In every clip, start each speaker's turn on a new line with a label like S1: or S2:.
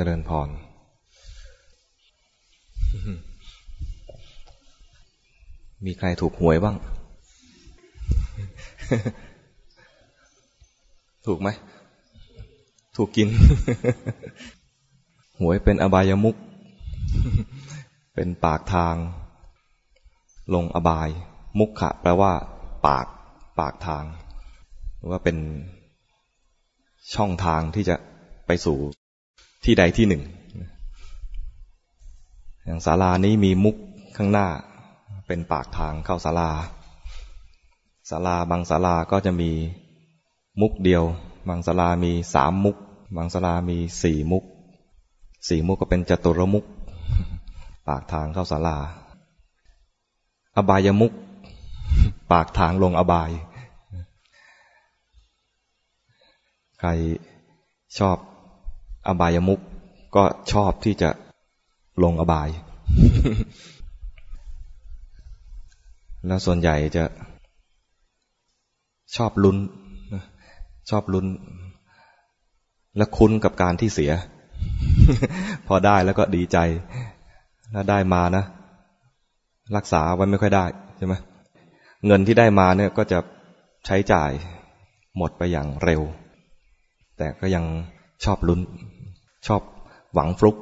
S1: เจริญพร มีใครถูกหวยบ้าง ถูกไหม ถูกกิน หวยเป็นอบายมุก เป็นปากทาง ลงอบาย มุกขะแปลว่า ปาก ปากทาง หรือว่าเป็นช่องทางที่จะไปสู่ ที่ใดที่หนึ่ง อย่างศาลานี้มีมุกข้างหน้า เป็นปากทางเข้าศาลาศาลาบางศาลาก็จะมีมุกเดียว บางศาลามีสามมุก บางศาลามีสี่มุก สี่มุกก็เป็นจตุรมุก ปากทางเข้าศาลา อบายมุก ปากทางลงอบาย ใครชอบ อบายมุกก็ชอบที่จะลงอบาย แล้วส่วนใหญ่จะชอบลุ้นชอบลุ้น และคุ้นกับการที่เสีย พอได้แล้วก็ดีใจถ้าได้มานะ รักษาไว้ไม่ค่อยได้ใช่ไหมเงินที่ได้มาเนี่ยก็จะใช้จ่ายหมดไปอย่างเร็ว แต่ก็ยังชอบลุ้น ชอบหวังฟลุก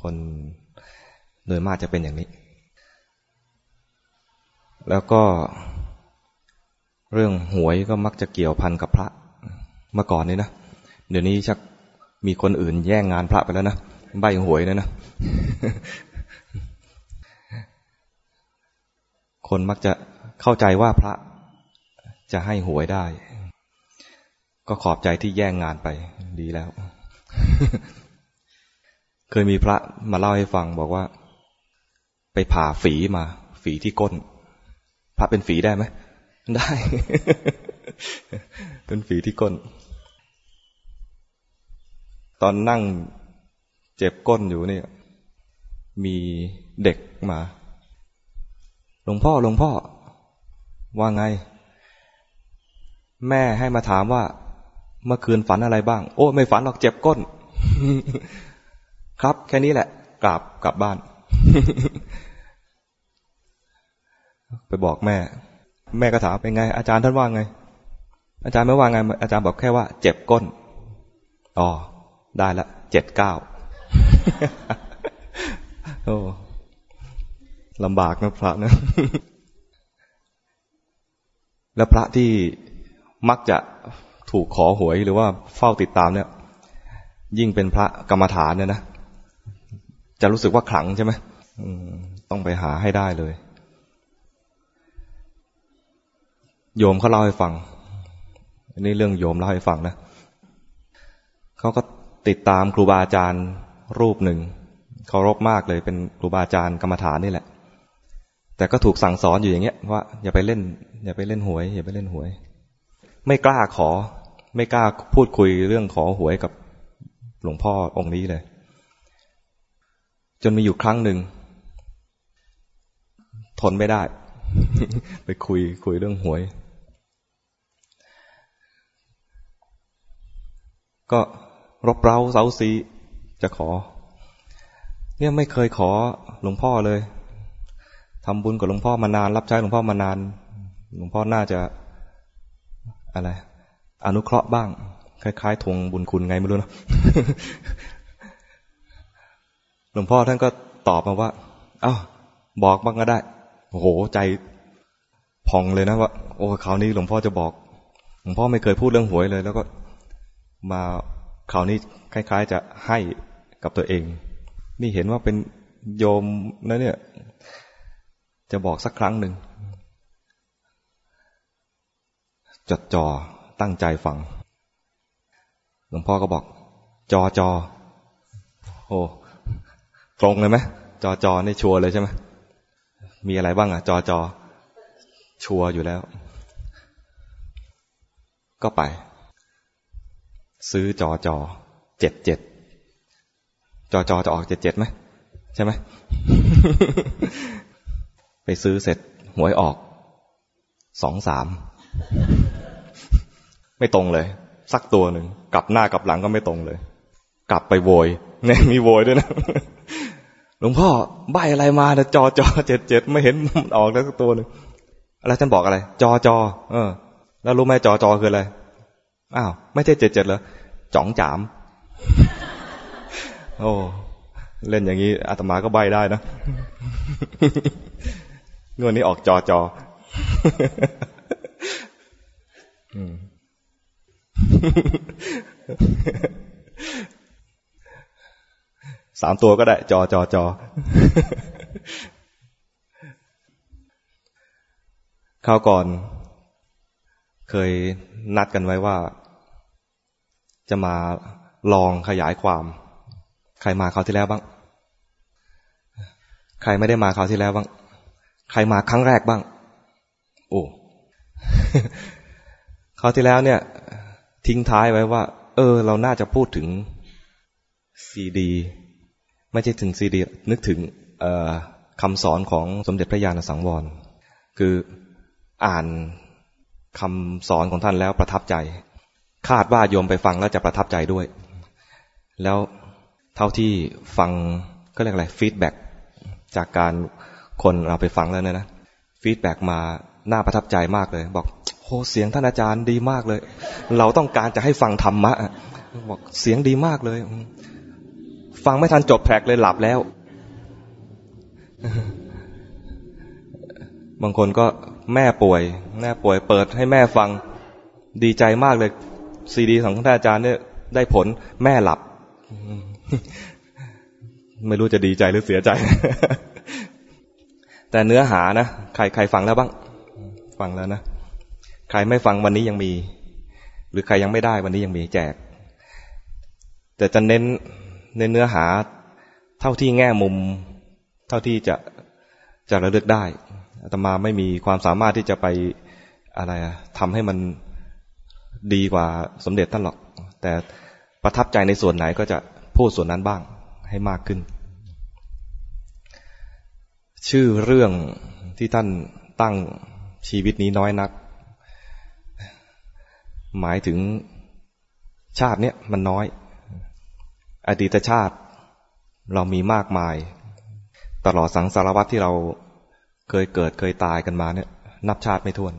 S1: คนโดยมากจะเป็นอย่างนี้ แล้วก็เรื่องหวยก็มักจะเกี่ยวพันกับพระเมื่อก่อนนี้นะ เดี๋ยวนี้ชักมีคนอื่นแย่งงานพระไปแล้วนะ ใบหวยนะนะ คนมักจะเข้าใจว่าพระจะให้หวยได้ ก็ขอบใจที่แย่งงานไปดีแล้ว เคยมีพระมาเล่าให้ฟังบอกว่า ไปผ่าฝีมา ฝีที่ก้น พระเป็นฝีได้ไหมได้ เป็นฝีที่ก้น ตอนนั่งเจ็บก้นอยู่เนี่ย มีเด็กมา หลวงพ่อหลวงพ่อว่าไง แม่ให้มาถามว่า เมื่อคืนฝันอะไรบ้าง โอ้ ไม่ฝันหรอกเจ็บก้น ครับ แค่นี้แหละ กลับกลับบ้าน ไปบอกแม่ แม่ก็ถามเป็นไง อาจารย์ท่านว่าไง อาจารย์ไม่ว่าไง อาจารย์บอกแค่ว่า เจ็บก้น อ๋อ ได้ละเจ็ดเก้าโอ้ลำบากนะพระนะ แล้วพระที่มักจะ ถูกขอหวยหรือว่าเฝ้าติดตามเนี่ย ยิ่งเป็นพระกรรมฐานเนี่ยนะจะรู้สึกว่าขลังใช่ไหมต้องไปหาให้ได้เลย โยมเขาเล่าให้ฟังนนี้เรื่องโยมเล่าให้ฟังนะเขาก็ติดตามครูบาอาจารย์รูปหนึ่งเคารพมากเลยเป็นครูบาอาจารย์กรรมฐานนี่แหละ แต่ก็ถูกสั่งสอนอยู่อย่างเงี้ยว่าอย่าไปเล่น อย่าไปเล่นหวย อย่าไปเล่นหวย ไม่กล้าขอ ไม่กล้าพูดคุยเรื่องขอหวยกับหลวงพ่อองค์นี้เลย จนมีอยู่ครั้งหนึ่ง ทนไม่ได้ ไปคุยคุยเรื่องหวย ก็รบเร้าเซาซีจะขอ เนี่ยไม่เคยขอหลวงพ่อเลยทำบุญกับหลวงพ่อมานาน รับใช้หลวงพ่อมานาน หลวงพ่อน่าจะอะไร อนุเคราะห์บ้าง คล้ายๆทวงบุญคุณไงไม่รู้นะหลวงพ่อท่านก็ตอบมาว่า เอา้า บอกบ้างก็ได้ โอ้โห ใจพองเลยนะว่า โอ้คราวนี้หลวงพ่อจะบอก หลวงพ่อไม่เคยพูดเรื่องหวยเลย แล้วก็มาคราวนี้คล้ายๆ จะให้กับตัวเอง นี่เห็นว่าเป็นโยมนะเนี่ย จะบอกสักครั้งหนึ่งจดจ่อ ตั้งใจฟัง หลวงพ่อก็บอก จอจอโอ้ตรงเลยไหมจอจอนี่ชัวร์เลยใช่ไหมมีอะไรบ้างอะจอจอชัวร์อยู่แล้ว ก็ไป ซื้อจอจอเจ็ดเจ็ดจอจอจะออกเจ็ดเจ็ดไหมใช่ไหมไปซื้อเสร็จหวยออกสองสาม ไม่ตรงเลย สักตัวหนึ่งกลับหน้ากลับหลังก็ไม่ตรงเลย กลับไปโวยเนี่ยมีโวยด้วยนะหลวงพ่อใบอะไรมานะจอจอเจ็ดเจ็ดไม่เห็นมันออกแล้วสักตัวหนึ่งอะไรท่านบอกอะไร จอจอเออ แล้วรู้ไหมจอจอคืออะไรอ้าวไม่ใช่เจ็ดเจ็ดเหรอจ่องจาม โอ้เล่นอย่างนี้อาตมาก็ใบได้นะงวดนี้ออกจอจอ สามตัวก็ได้ จอจอจอคราวก่อน เคยนัดกันไว้ว่า จะมาลองขยายความ ใครมาคราวที่แล้วบ้าง ใครไม่ได้มาคราวที่แล้วบ้าง ใครมาครั้งแรกบ้าง โอ้คราวที่แล้วเนี่ย ทิ้งท้ายไว้ว่า เออ เราน่าจะพูดถึงซีดี ไม่ใช่ถึงซีดี นึกถึงคำสอนของสมเด็จพระญาณสังวร คืออ่านคำสอนของท่านแล้วประทับใจ คาดว่าโยมไปฟังแล้วจะประทับใจด้วย แล้วเท่าที่ฟังก็เรียกอะไรฟีดแบ็จากการคนเราไปฟังแล้วเนี่ยนะฟีดแบ็มาน่าประทับใจมากเลย บอก โหเสียงท่านอาจารย์ดีมากเลย เราต้องการจะให้ฟังธรรมะบอกเสียงดีมากเลย ฟังไม่ทันจบแพกเลยหลับแล้ว บางคนก็แม่ป่วย แม่ป่วยเปิดให้แม่ฟังดีใจมากเลย ซีดีของท่านอาจารย์เนี่ยได้ผลแม่หลับ ไม่รู้จะดีใจหรือเสียใจ แต่เนื้อหานะ ใครใครฟังแล้วบ้าง ฟังแล้วนะ ใครไม่ฟังวันนี้ยังมี หรือใครยังไม่ได้วันนี้ยังมีแจก แต่จะเน้นในเนื้อหาเท่าที่แง่มุม เท่าที่จะจะระลึกได้อาตมาไม่มีความสามารถที่จะไปอะไรทำให้มันดีกว่าสมเด็จท่านหรอก แต่ประทับใจในส่วนไหนก็จะพูดส่วนนั้นบ้างให้มากขึ้น ชื่อเรื่องที่ท่านตั้งชีวิตนี้น้อยนัก หมายถึงชาติเนี้ยมันน้อย อดีตชาติเรามีมากมาย ตลอดสังสารวัตที่เราเคยเกิดเคยตายกันมาเนี่ย นับชาติไม่ถ้วน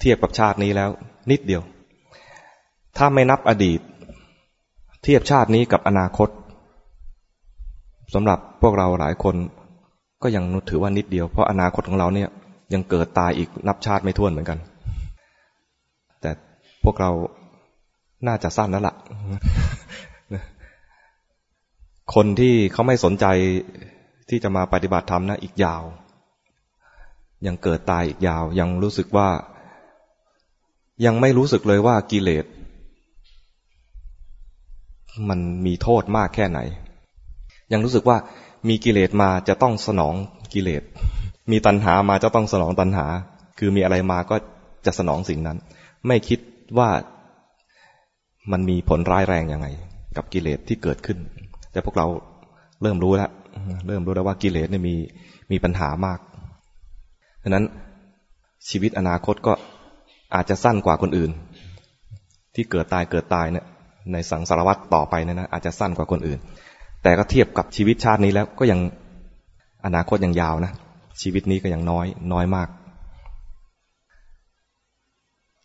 S1: เทียบกับชาตินี้แล้ว นิดเดียว ถ้าไม่นับอดีต เทียบชาตินี้กับอนาคตสำหรับพวกเราหลายคนก็ยังถือว่านิดเดียวเพราะอนาคตของเราเนี่ย ยังเกิดตายอีกนับชาติไม่ถ้วนเหมือนกัน พวกเราน่าจะสั้นแล้วละ่ะ คนที่เขาไม่สนใจที่จะมาปฏิบัติธรรมนะอีกยาว ยังเกิดตายอีกยาว ยังรู้สึกว่า ยังไม่รู้สึกเลยว่ากิเลส มันมีโทษมากแค่ไหน ยังรู้สึกว่ามีกิเลสมาจะต้องสนองกิเลส มีตัณหามาจะต้องสนองตัณหา คือมีอะไรมาก็จะสนองสิ่งนั้น ไม่คิด ว่ามันมีผลร้ายแรงยังไง กับกิเลสที่เกิดขึ้น แต่พวกเราเริ่มรู้แล้วเริ่มรู้แล้วว่ากิเลสเนี่ยมีมีปัญหามากดังนั้นชีวิตอนาคตก็อาจจะสั้นกว่าคนอื่น ที่เกิดตายเกิดตายเนี่ยในสังสารวัตรต่อไปเนี่ยนะอาจจะสั้นกว่าคนอื่น แต่ก็เทียบกับชีวิตชาตินี้แล้วก็ยังอนาคตยังยาวนะชีวิตนี้ก็ยังน้อยน้อยมาก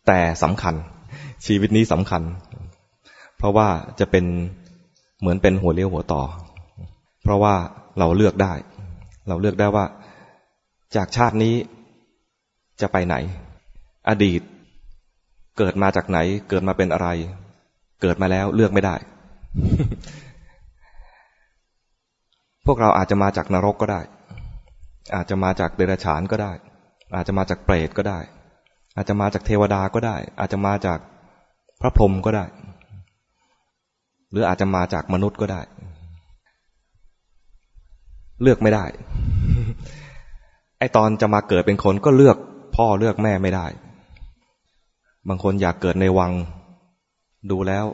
S1: แต่สำคัญ ชีวิตนี้สำคัญ เพราะว่าจะเป็นเหมือนเป็นหัวเลี้ยวหัวต่อ เพราะว่าเราเลือกได้ เราเลือกได้ว่า จากชาตินี้จะไปไหน อดีตเกิดมาจากไหน เกิดมาเป็นอะไร เกิดมาแล้วเลือกไม่ได้ พวกเราอาจจะมาจากนรกก็ได้ อาจจะมาจากเดรัจฉานก็ได้ อาจจะมาจากเปรตก็ได้ อาจจะมาจากเทวดาก็ได้ อาจจะมาจากพระพรหมก็ได้ หรืออาจจะมาจากมนุษย์ก็ได้ เลือกไม่ได้ ไอตอนจะมาเกิดเป็นคนก็เลือกพ่อเลือกแม่ไม่ได้ บางคนอยากเกิดในวัง ดูแล้ว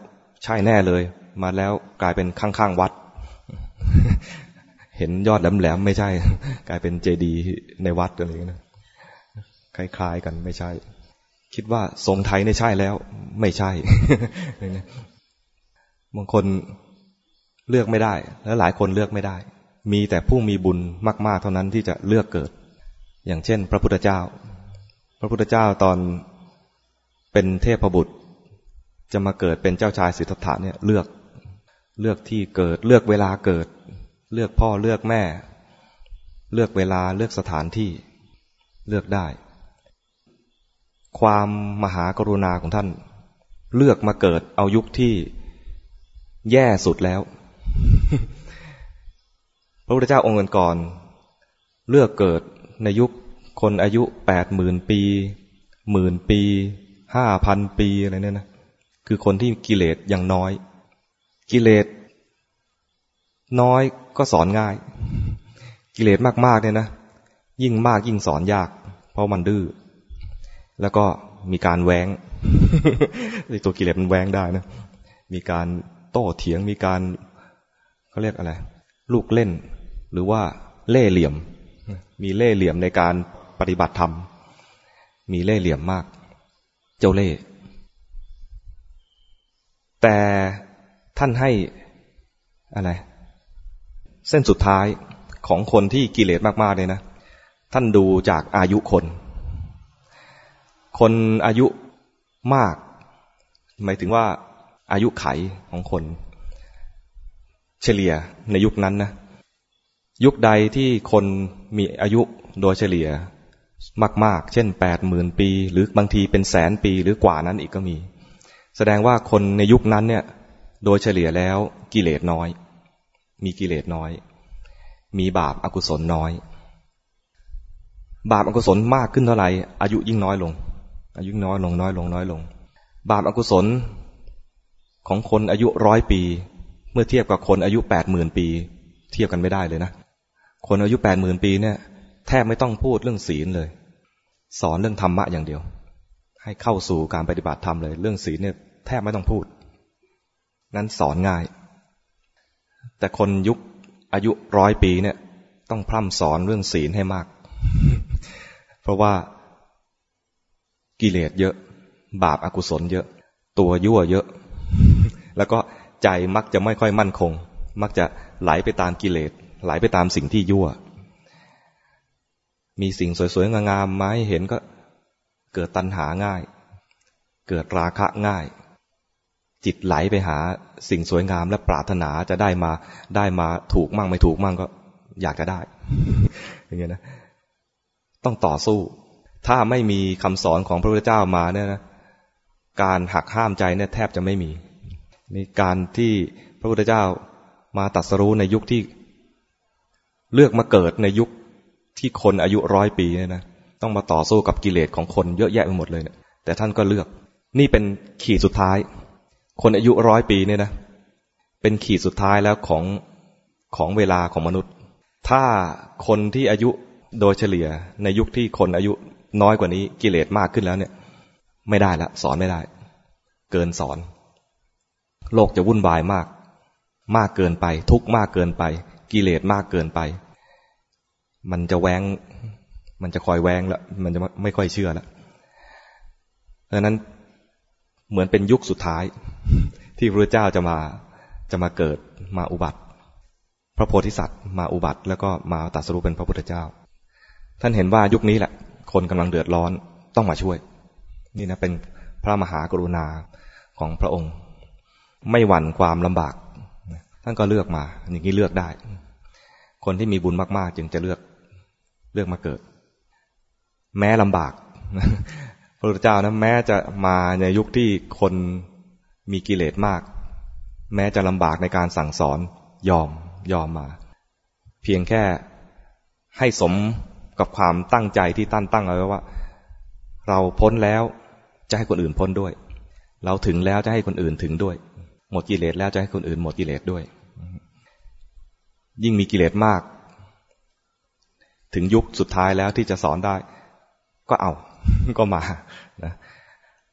S1: ใช่แน่เลย มาแล้วกลายเป็นข้างๆวัด เห็นยอดแหลมๆไม่ใช่ กลายเป็นเจดีย์ในวัดอะไรอย่างนี้คล้ายๆกันไม่ใช่ คิดว่าทรงไทยในใช่แล้ว ไม่ใช่บางคนเลือกไม่ได้ และหลายคนเลือกไม่ได้ มีแต่ผู้มีบุญมาก ๆ เท่านั้นที่จะเลือกเกิด อย่างเช่น พระพุทธเจ้า พระพุทธเจ้าตอนเป็นเทพบุตร จะมาเกิดเป็นเจ้าชายสิทธัตถะเนี่ยเลือกเลือกที่เกิด เลือกเวลาเกิด เลือกพ่อเลือกแม่ เลือกเวลาเลือกสถานที่เลือกได้ ความมหากรุณาของท่าน เลือกมาเกิดเอายุคที่แย่สุดแล้ว พระพุทธเจ้าองค์ก่อนเลือกเกิดในยุคคนอายุแปดหมื่นปีหมื่นปีห้าพันปีอะไรเนี่ยนะคือคนที่กิเลสยังน้อย กิเลสน้อยก็สอนง่าย กิเลสมากๆเนี่ยนะ ยิ่งมากยิ่งสอนยาก เพราะมันดื้อ แล้วก็มีการแวงตัวกิเลสมันแวงได้นะ มีการโต้เถียง มีการเขาเรียกอะไร ลูกเล่น หรือว่าเล่เหลี่ยม มีเล่เหลี่ยมในการปฏิบัติธรรม มีเล่เหลี่ยมมาก เจ้าเล่ แต่ท่านให้อะไร เส้นสุดท้ายของคนที่กิเลสมากๆเลยนะ ท่านดูจากอายุคน คนอายุมาก หมายถึงว่าอายุไขของคน เฉลี่ยในยุคนั้นนะยุคใดที่คนมีอายุโดยเฉลี่ยมาก ๆ เช่นแปดหมื่นปี หรือบางทีเป็นแสนปีหรือกว่านั้นอีกก็มี แสดงว่าคนในยุคนั้นเนี่ย โดยเฉลี่ยแล้วกิเลสน้อย มีกิเลสน้อย มีบาปอากุศลน้อย บาปอากุศลมากขึ้นเท่าไหร่อายุยิ่งน้อยลง อายุน้อยลงน้อยลงน้อยลง บาปอากุศลของคนอายุร้อยปี เมื่อเทียบกับคนอายุแปดหมื่นปี เทียบกันไม่ได้เลยนะ คนอายุแปดหมื่นปีเนี่ย แทบไม่ต้องพูดเรื่องศีลเลย สอนเรื่องธรรมะอย่างเดียว ให้เข้าสู่การปฏิบัติธรรมเลย เรื่องศีลเนี่ยแทบไม่ต้องพูด นั้นสอนง่าย แต่คนยุคอายุร้อยปีเนี่ย ต้องพร่ำสอนเรื่องศีลให้มาก เพราะว่า กิเลสเยอะ บาปอากุศลเยอะ ตัวยั่วเยอะ แล้วก็ใจมักจะไม่ค่อยมั่นคง มักจะไหลไปตามกิเลส ไหลไปตามสิ่งที่ยั่ว มีสิ่งสวยๆ งามๆมาให้เห็นก็เกิดตัณหาง่าย เกิดราคะง่าย จิตไหลไปหาสิ่งสวยงามและปรารถนาจะได้มาได้มาถูกมั่งไม่ถูกมั่งก็อยากจะได้ อย่างเงี้ยนะ ต้องต่อสู้ ถ้าไม่มีคำสอนของพระพุทธเจ้ามาเนี่ยนะการหักห้ามใจเนี่ยแทบจะไม่มีในการที่พระพุทธเจ้ามาตัดสรู้ในยุคที่เลือกมาเกิดในยุคที่คนอายุร้อยปีเนี่ยนะต้องมาต่อสู้กับกิเลสของคนเยอะแยะไปหมดเลยเนะี่ยแต่ท่านก็เลือก นี่เป็นขีดสุดท้าย คนอายุร้อยปีเนี่ยนะเป็นขีดสุดท้ายแล้วของของเวลาของมนุษย์ ถ้าคนที่อายุโดยเฉลี่ยในยุคที่คนอายุ น้อยกว่านี้กิเลสมากขึ้นแล้วเนี่ย ไม่ได้ละสอนไม่ได้ เกินสอน โลกจะวุ่นวายมาก มากเกินไป ทุกมากเกินไป กิเลสมากเกินไป มันจะแวงมันจะคอยแวงล้วมันจะไม่ค่อยเชื่อแล้วดังนั้นเหมือนเป็นยุคสุดท้าย ที่พระเจ้าจะมาจะมาเกิดมาอุบัติ พระโพธิสัตว์ มาอุบัติ แล้วก็มาตัดสรุปเป็นพระพุทธเจ้า ท่านเห็นว่ายุคนี้แหละ คนกำลังเดือดร้อนต้องมาช่วย นี่นะเป็นพระมหากรุณาของพระองค์ ไม่หวั่นความลำบากท่านก็เลือกมา อย่างนี้เลือกได้ คนที่มีบุญมาก ๆ จึงจะเลือกเลือกมาเกิด แม้ลำบากพระพุทธเจ้านะแม้จะมาในยุคที่คนมีกิเลสมาก แม้จะลำบากในการสั่งสอนยอมยอมมา เพียงแค่ให้สม กับความตั้งใจที่ตั้นตั้งเอาไว้ว่า เราพ้นแล้วจะให้คนอื่นพ้นด้วย เราถึงแล้วจะให้คนอื่นถึงด้วย หมดกิเลสแล้วจะให้คนอื่นหมดกิเลสด้วย ยิ่งมีกิเลสมาก ถึงยุคสุดท้ายแล้วที่จะสอนได้ ก็เอา ก็มานะ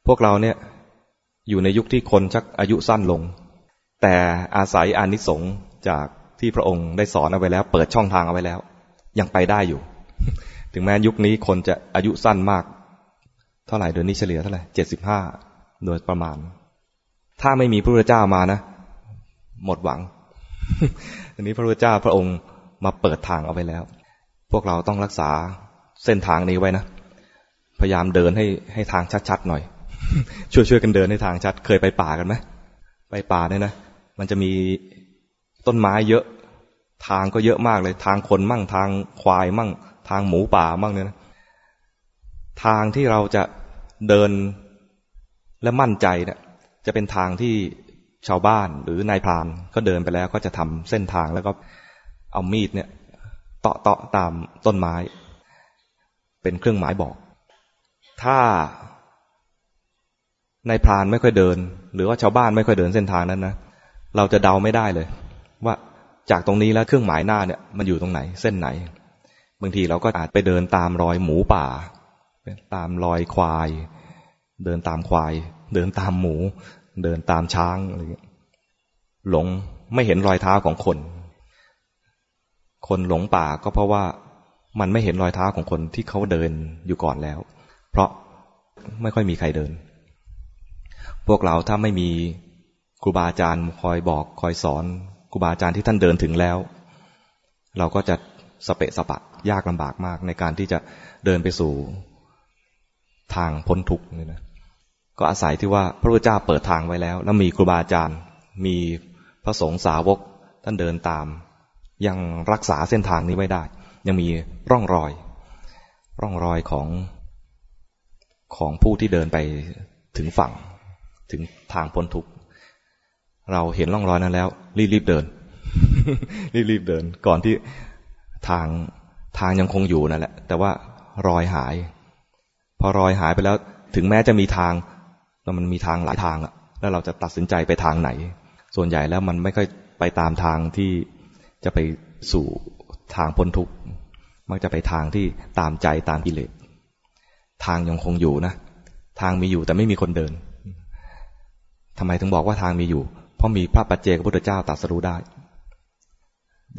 S1: พวกเราเนี่ยอยู่ในยุคที่คนชักอายุสั้นลง แต่อาศัยอานิสงส์จากที่พระองค์ได้สอนเอาไว้แล้ว เปิดช่องทางเอาไว้แล้ว ยังไปได้อยู่ ถึงแม้ยุคนี้คนจะอายุสั้นมาก เท่าไหร่เดือนนี้เฉลี่ยเท่าไหร่เจ็ดสิบห้าโดยประมาณ ถ้าไม่มีพระพุทธเจ้ามานะ หมดหวังอันนี้พระพุทธเจ้าพระองค์มาเปิดทางเอาไว้แล้ว พวกเราต้องรักษาเส้นทางนี้ไว้นะ พยายามเดินให้ให้ทางชัดๆหน่อย ช่วยช่วยกันเดินให้ทางชัด เคยไปป่ากันไหมไปป่าเนี่ยนะ มันจะมีต้นไม้เยอะ ทางก็เยอะมากเลย ทางคนมั่งทางควายมั่งางหมูป่ามั่งเนี่ยนะทางที่เราจะเดินและมั่นใจเนี่ยจะเป็นทางที่ชาวบ้านหรือนายพรานก็เดินไปแล้วก็จะทำเส้นทางแล้วก็เอามีดเนี่ยเตาะเตาะตามต้นไม้ เป็นเครื่องหมายบอก ถ้านายพรานไม่ค่อยเดิน หรือว่าชาวบ้านไม่ค่อยเดินเส้นทางนั้นนะเราจะเดาไม่ได้เลย ว่าจากตรงนี้แล้วเครื่องหมายหน้าเนี่ยมันอยู่ตรงไหน เส้นไหน บางทีเราก็อาจไปเดินตามรอยหมูป่า ตามรอยควาย เดินตามควาย เดินตามหมู เดินตามช้างอะไรอย่างเงี้ยหลงไม่เห็นรอยเท้าของคน คนหลงป่าก็เพราะว่ามันไม่เห็นรอยเท้าของคนที่เขาเดินอยู่ก่อนแล้ว เพราะไม่ค่อยมีใครเดิน พวกเราถ้าไม่มีครูบาอาจารย์คอยบอกคอยสอนครูบาอาจารย์ที่ท่านเดินถึงแล้ว เราก็จะ สเปะสปะ ยากลำบากมากในการที่จะเดินไปสู่ทางพ้นทุกข์นี่นะก็อาศัยที่ว่าพระพุทธเจ้าเปิดทางไว้แล้ว แล้วมีครูบาอาจารย์ มีพระสงฆ์สาวกท่านเดินตาม ยังรักษาเส้นทางนี้ไว้ได้ ยังมีร่องรอย ร่องรอยของของผู้ที่เดินไปถึงฝั่ง ถึงทางพ้นทุกข์เราเห็นร่องรอยนั้นแล้ว รีบๆเดิน รีบๆเดิน ก่อนที่ ทางทางยังคงอยู่นั่นแหละ แต่ว่ารอยหาย พอรอยหายไปแล้ว ถึงแม้จะมีทางแล้วมันมีทางหลายทางอะแล้วเราจะตัดสินใจไปทางไหน ส่วนใหญ่แล้วมันไม่ค่อยไปตามทางที่จะไปสู่ทางพ้นทุกข์มักจะไปทางที่ตามใจตามกิเลสทางยังคงอยู่นะทางมีอยู่แต่ไม่มีคนเดินทำไมถึงบอกว่าทางมีอยู่ เพราะมีพระปัจเจกพุทธเจ้าตรัสรู้ได้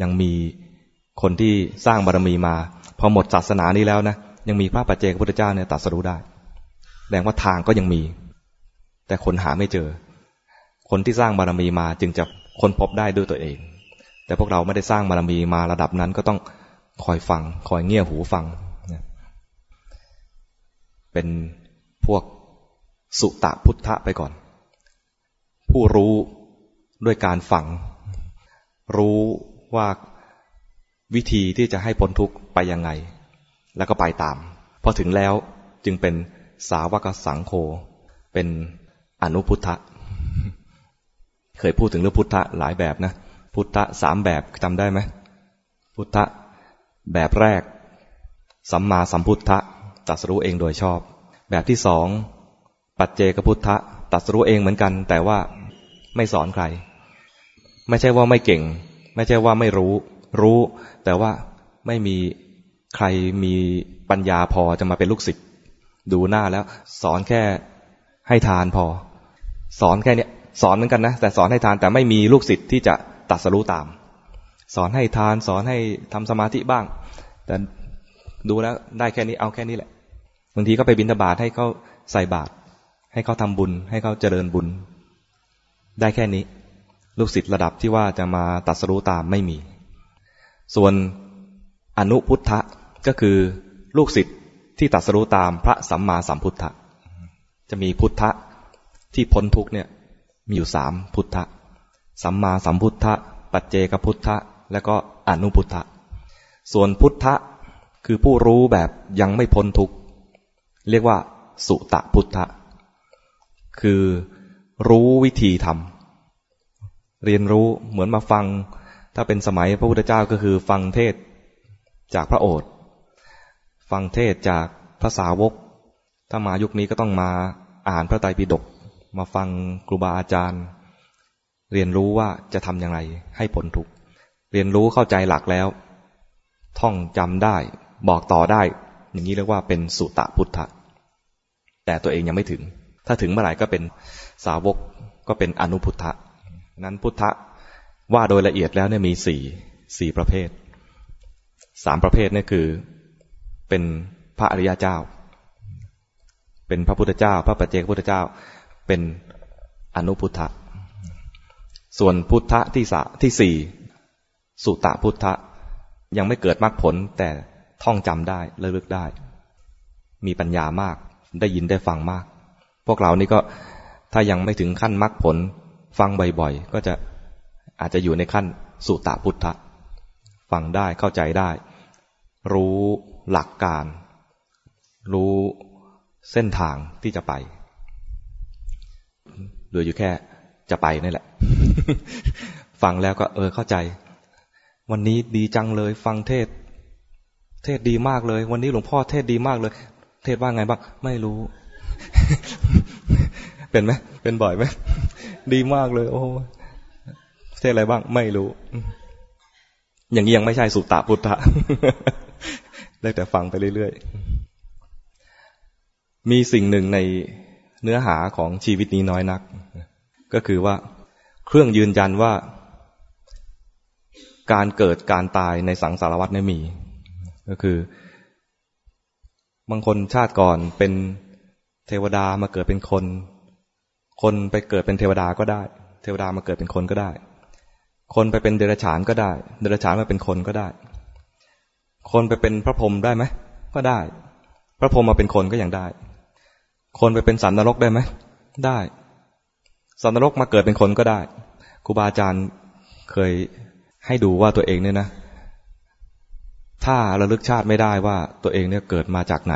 S1: ยังมี คนที่สร้างบารมีมา พอหมดศาสนานี้แล้วนะยังมีพระปัจเจกพุทธเจ้าเนี่ยตรัสรู้ได้แสดงว่าทางก็ยังมี แต่คนหาไม่เจอ คนที่สร้างบารมีมาจึงจะค้นพบได้ด้วยตัวเอง แต่พวกเราไม่ได้สร้างบารมีมาระดับนั้นก็ต้องคอยฟัง คอยเงี่ยหูฟัง เป็นพวกสุตะพุทธะไปก่อน ผู้รู้ด้วยการฟัง รู้ว่า วิธีที่จะให้พ้นทุกข์ไปยังไง แล้วก็ไปตามพอถึงแล้วจึงเป็นสาวกสังโฆเป็นอนุพุทธะเคยพูดถึงเรื่องพุทธะหลายแบบนะ พุทธะสามแบบจำได้ไหมพุทธะแบบแรก สัมมาสัมพุทธะตัดสู้เองโดยชอบ แบบที่สองปัจเจกพุทธะตัดสู้เองเหมือนกัน แต่ว่าไม่สอนใคร ไม่ใช่ว่าไม่เก่ง ไม่ใช่ว่าไม่รู้ รู้ แต่ว่าไม่มีใครมีปัญญาพอจะมาเป็นลูกศิษย์ดูหน้าแล้ว สอนแค่ให้ทานพอ สอนแค่เนี้ยสอนเหมือนกันนะแต่สอนให้ทานแต่ไม่มีลูกศิษย์ที่จะตัดสรู้ตาม สอนให้ทานสอนให้ทำสมาธิบ้าง แต่ดูแล้วได้แค่นี้เอาแค่นี้แหละบางทีก็ไปบิณฑบาตให้เขาใส่บาตรให้เขาทำบุญ ให้เขาเจริญบุญ ได้แค่นี้ ลูกศิษย์ระดับที่ว่าจะมาตัดสรู้ตามไม่มี ส่วนอนุพุทธะก็คือลูกศิษย์ที่ตัดสรู้ตามพระสัมมาสัมพุทธะ จะมีพุทธะที่พ้นทุกเนี่ยมีอยู่สามพุทธะ สัมมาสัมพุทธะ ปัจเจกพุทธะ และก็อนุพุทธะ ส่วนพุทธะคือผู้รู้แบบยังไม่พ้นทุกเรียกว่า สุตะพุทธะ คือรู้วิธีทำเรียนรู้เหมือนมาฟัง ถ้าเป็นสมัยพระพุทธเจ้าก็คือฟังเทศจากพระโอษฐ์ฟังเทศจากพระสาวก ถ้ามายุคนี้ก็ต้องมาอ่านพระไตรปิฎกมาฟังครูบาอาจารย์ เรียนรู้ว่าจะทำอย่างไรให้ผลทุกเรียนรู้เข้าใจหลักแล้ว ท่องจำได้ บอกต่อได้ อย่างนี้เรียกว่าเป็นสุตตะพุทธะแต่ตัวเองยังไม่ถึง ถ้าถึงเมื่อไหร่ก็เป็นสาวกก็เป็นอนุพุทธะนั้นพุทธะ ว่าโดยละเอียดแล้วเนี่ยมีสี่สี่ประเภทสามประเภทนี่คือเป็นพระอริยเจ้า เป็นพระพุทธเจ้า พระปัจเจกพุทธเจ้า เป็นอนุพุทธะส่วนพุทธะที่สที่สี่สุตตะพุทธะยังไม่เกิดมรรคผลแต่ท่องจำได้ระลึกได้ มีปัญญามากได้ยินได้ฟังมาก พวกเรานี่ก็ถ้ายังไม่ถึงขั้นมรรคผลฟังบ่อยๆ ก็จะ อาจจะอยู่ในขั้นสุตตะพุทธะฟังได้เข้าใจได้ รู้หลักการ รู้เส้นทางที่จะไปเหลืออยู่แค่จะไปนี่แหละ ฟังแล้วก็เออเข้าใจ วันนี้ดีจังเลย ฟังเทศ เทศดีมากเลย วันนี้หลวงพ่อเทศดีมากเลย เทศว่าไงบ้างไม่รู้ เป็นไหมเป็นบ่อยไหมดีมากเลย โอ้ เทศอะไรบ้าง ไม่รู้ อย่างนี้ยังไม่ใช่สุตตะพุทธะได้แต่ฟังไปเรื่อยๆ มีสิ่งหนึ่งในเนื้อหาของชีวิตนี้น้อยนัก ก็คือว่าเครื่องยืนยันว่า การเกิดการตายในสังสารวัฏไม่มี ก็คือบางคนชาติก่อนเป็นเทวดามาเกิดเป็นคน คนไปเกิดเป็นเทวดาก็ได้ เทวดามาเกิดเป็นคนก็ได้ คนไปเป็นเดรัจฉานก็ได้ เดรัจฉานมาเป็นคนก็ได้ คนไปเป็นพระพรหมได้ไหมก็ได้ พระพรหมมาเป็นคนก็ยังได้ คนไปเป็นสันนรกได้ไหมได้สันนรกมาเกิดเป็นคนก็ได้ครูบาอาจารย์เคยให้ดูว่าตัวเองเนี่ยนะ ถ้าระลึกชาติไม่ได้ว่าตัวเองเนี่ยเกิดมาจากไหน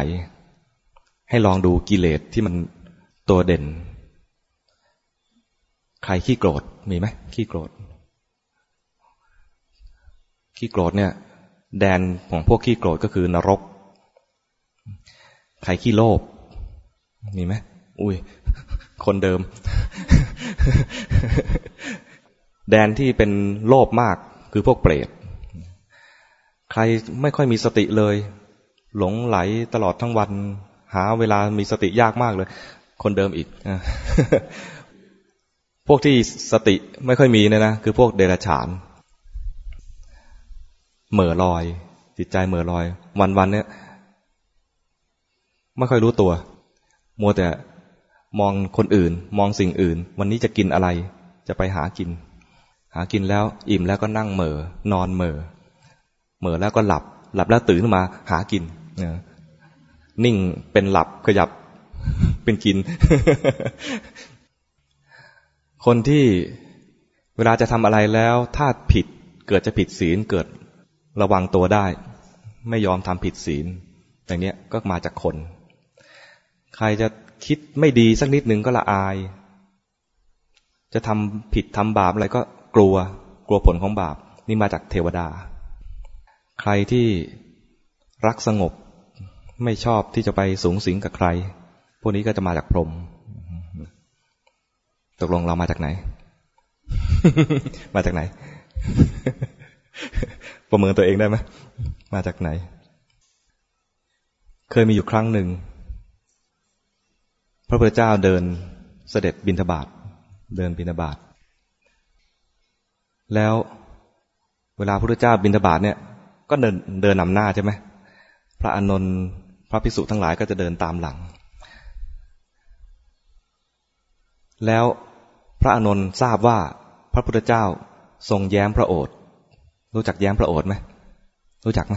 S1: ให้ลองดูกิเลสที่มันตัวเด่น ใครขี้โกรธมีไหมขี้โกรธ ขี้โกรธเนี่ย แดนของพวกขี้โกรธก็คือนรก ใครขี้โลภมีไหมอุ้ย คนเดิม แดนที่เป็นโลภมากคือพวกเปรต ใครไม่ค่อยมีสติเลย หลงไหลตลอดทั้งวัน หาเวลามีสติยากมากเลย คนเดิมอีก พวกที่สติไม่ค่อยมีเนี่ยนะคือพวกเดรัจฉาน เหม่อลอย จิตใจเหม่อลอย วันวันเนี่ยไม่ค่อยรู้ตัว มัวแต่มองคนอื่น มองสิ่งอื่น วันนี้จะกินอะไร จะไปหากิน หากินแล้ว อิ่มแล้วก็นั่งเหม่อนอนเหม่อเหม่อแล้วก็หลับ หลับแล้วตื่นขึ้นมา หากินนิ่งเป็นหลับขยับเป็นกิน คนที่เวลาจะทำอะไรแล้ว ถ้าผิดเกิดจะผิดศีลเกิด ระวังตัวได้ ไม่ยอมทำผิดศีล อย่างนี้ก็มาจากคน ใครจะคิดไม่ดีสักนิดหนึ่งก็ละอาย จะทำผิดทำบาปอะไรก็กลัว กลัวผลของบาป นี่มาจากเทวดา ใครที่รักสงบ ไม่ชอบที่จะไปสูงสิงกับใคร พวกนี้ก็จะมาจากพรหมตกลงเรามาจากไหน มาจากไหน ประเมินตัวเองได้ไหมมาจากไหน เคยมีอยู่ครั้งหนึ่ง พระพุทธเจ้าเดินเสด็จบินทบาทเดินบินทบาทแล้วเวลาพระพุทธเจ้าบินทบาทเนี่ย ก็เดินเดินนำหน้าใช่ไหมพระอานนท์พระภิกษุทั้งหลายก็จะเดินตามหลัง แล้วพระอานนท์ทราบว่าพระพุทธเจ้าทรงแย้มพระโอษฐ์ รู้จักแย้มพระโอษฐ์ไหมรู้จักไหม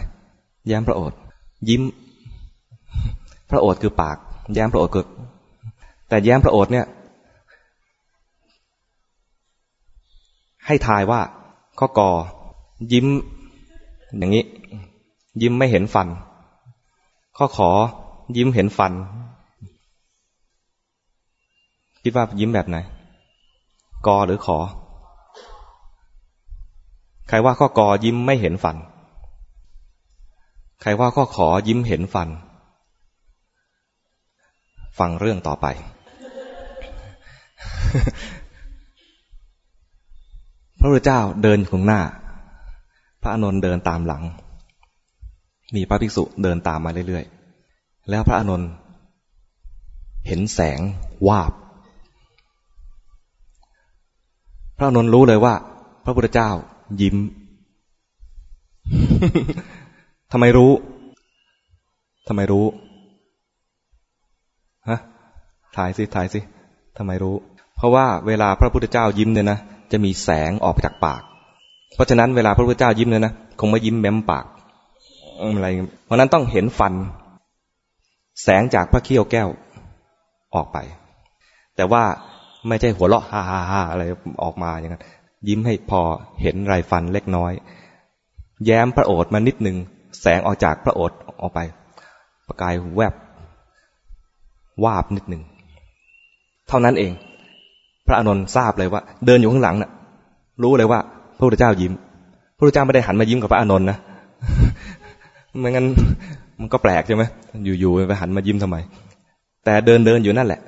S1: แย้มพระโอษฐ์ยิ้ม พระโอษฐ์คือปาก แย้มพระโอษฐ์คือแต่แย้มพระโอษฐ์เนี่ย ให้ทายว่าข้อกอยิ้ม อย่างนี้ ยิ้มไม่เห็นฟัน ข้อขอ ยิ้มเห็นฟัน คิดว่ายิ้มแบบไหนกอหรือขอ ใครว่าข้อกอยิ้มไม่เห็นฟัน ใครว่าข้อขอยิ้มเห็นฟัน ฟังเรื่องต่อไป พระพุทธเจ้าเดินข้างหน้า พระอานนท์เดินตามหลัง มีพระภิกษุเดินตามมาเรื่อยๆ แล้วพระอานนท์เห็นแสงวาบ พระอานนท์รู้เลยว่า พระพุทธเจ้า ยิ้ม ทำไมรู้ ทำไมรู้ ฮะ ถ่ายสิ ถ่ายสิ ทำไมรู้ เพราะว่าเวลาพระพุทธเจ้ายิ้มเนี่ยนะ จะมีแสงออกจากปาก เพราะฉะนั้นเวลาพระพุทธเจ้ายิ้มเนี่ยนะ คงไม่ยิ้มแม้มปาก อะไร เพราะนั้นต้องเห็นฟัน แสงจากพระเขี้ยวแก้วออกไป แต่ว่าไม่ใช่หัวเราะฮ่าฮ่าฮ่าอะไรออกมาอย่างนั้น ยิ้มให้พอเห็นไรฟันเล็กน้อย แย้มพระโอษฐ์มานิดหนึ่งแสงออกจากพระโอษฐ์ออกไป ประกายแวบวาบนิดหนึ่งเท่านั้นเอง พระอนนท์ทราบเลยว่า เดินอยู่ข้างหลังนะ่ะ รู้เลยว่า พระพุทธเจ้ายิ้ม พระพุทธเจ้าไม่ได้หันมายิ้มกับพระอนนท์นะไม่งั้นมันก็แปลกใช่ไหมอยู่ๆไปหันมายิ้มทำไม แต่เดินเดินอยู่นั่นแหละ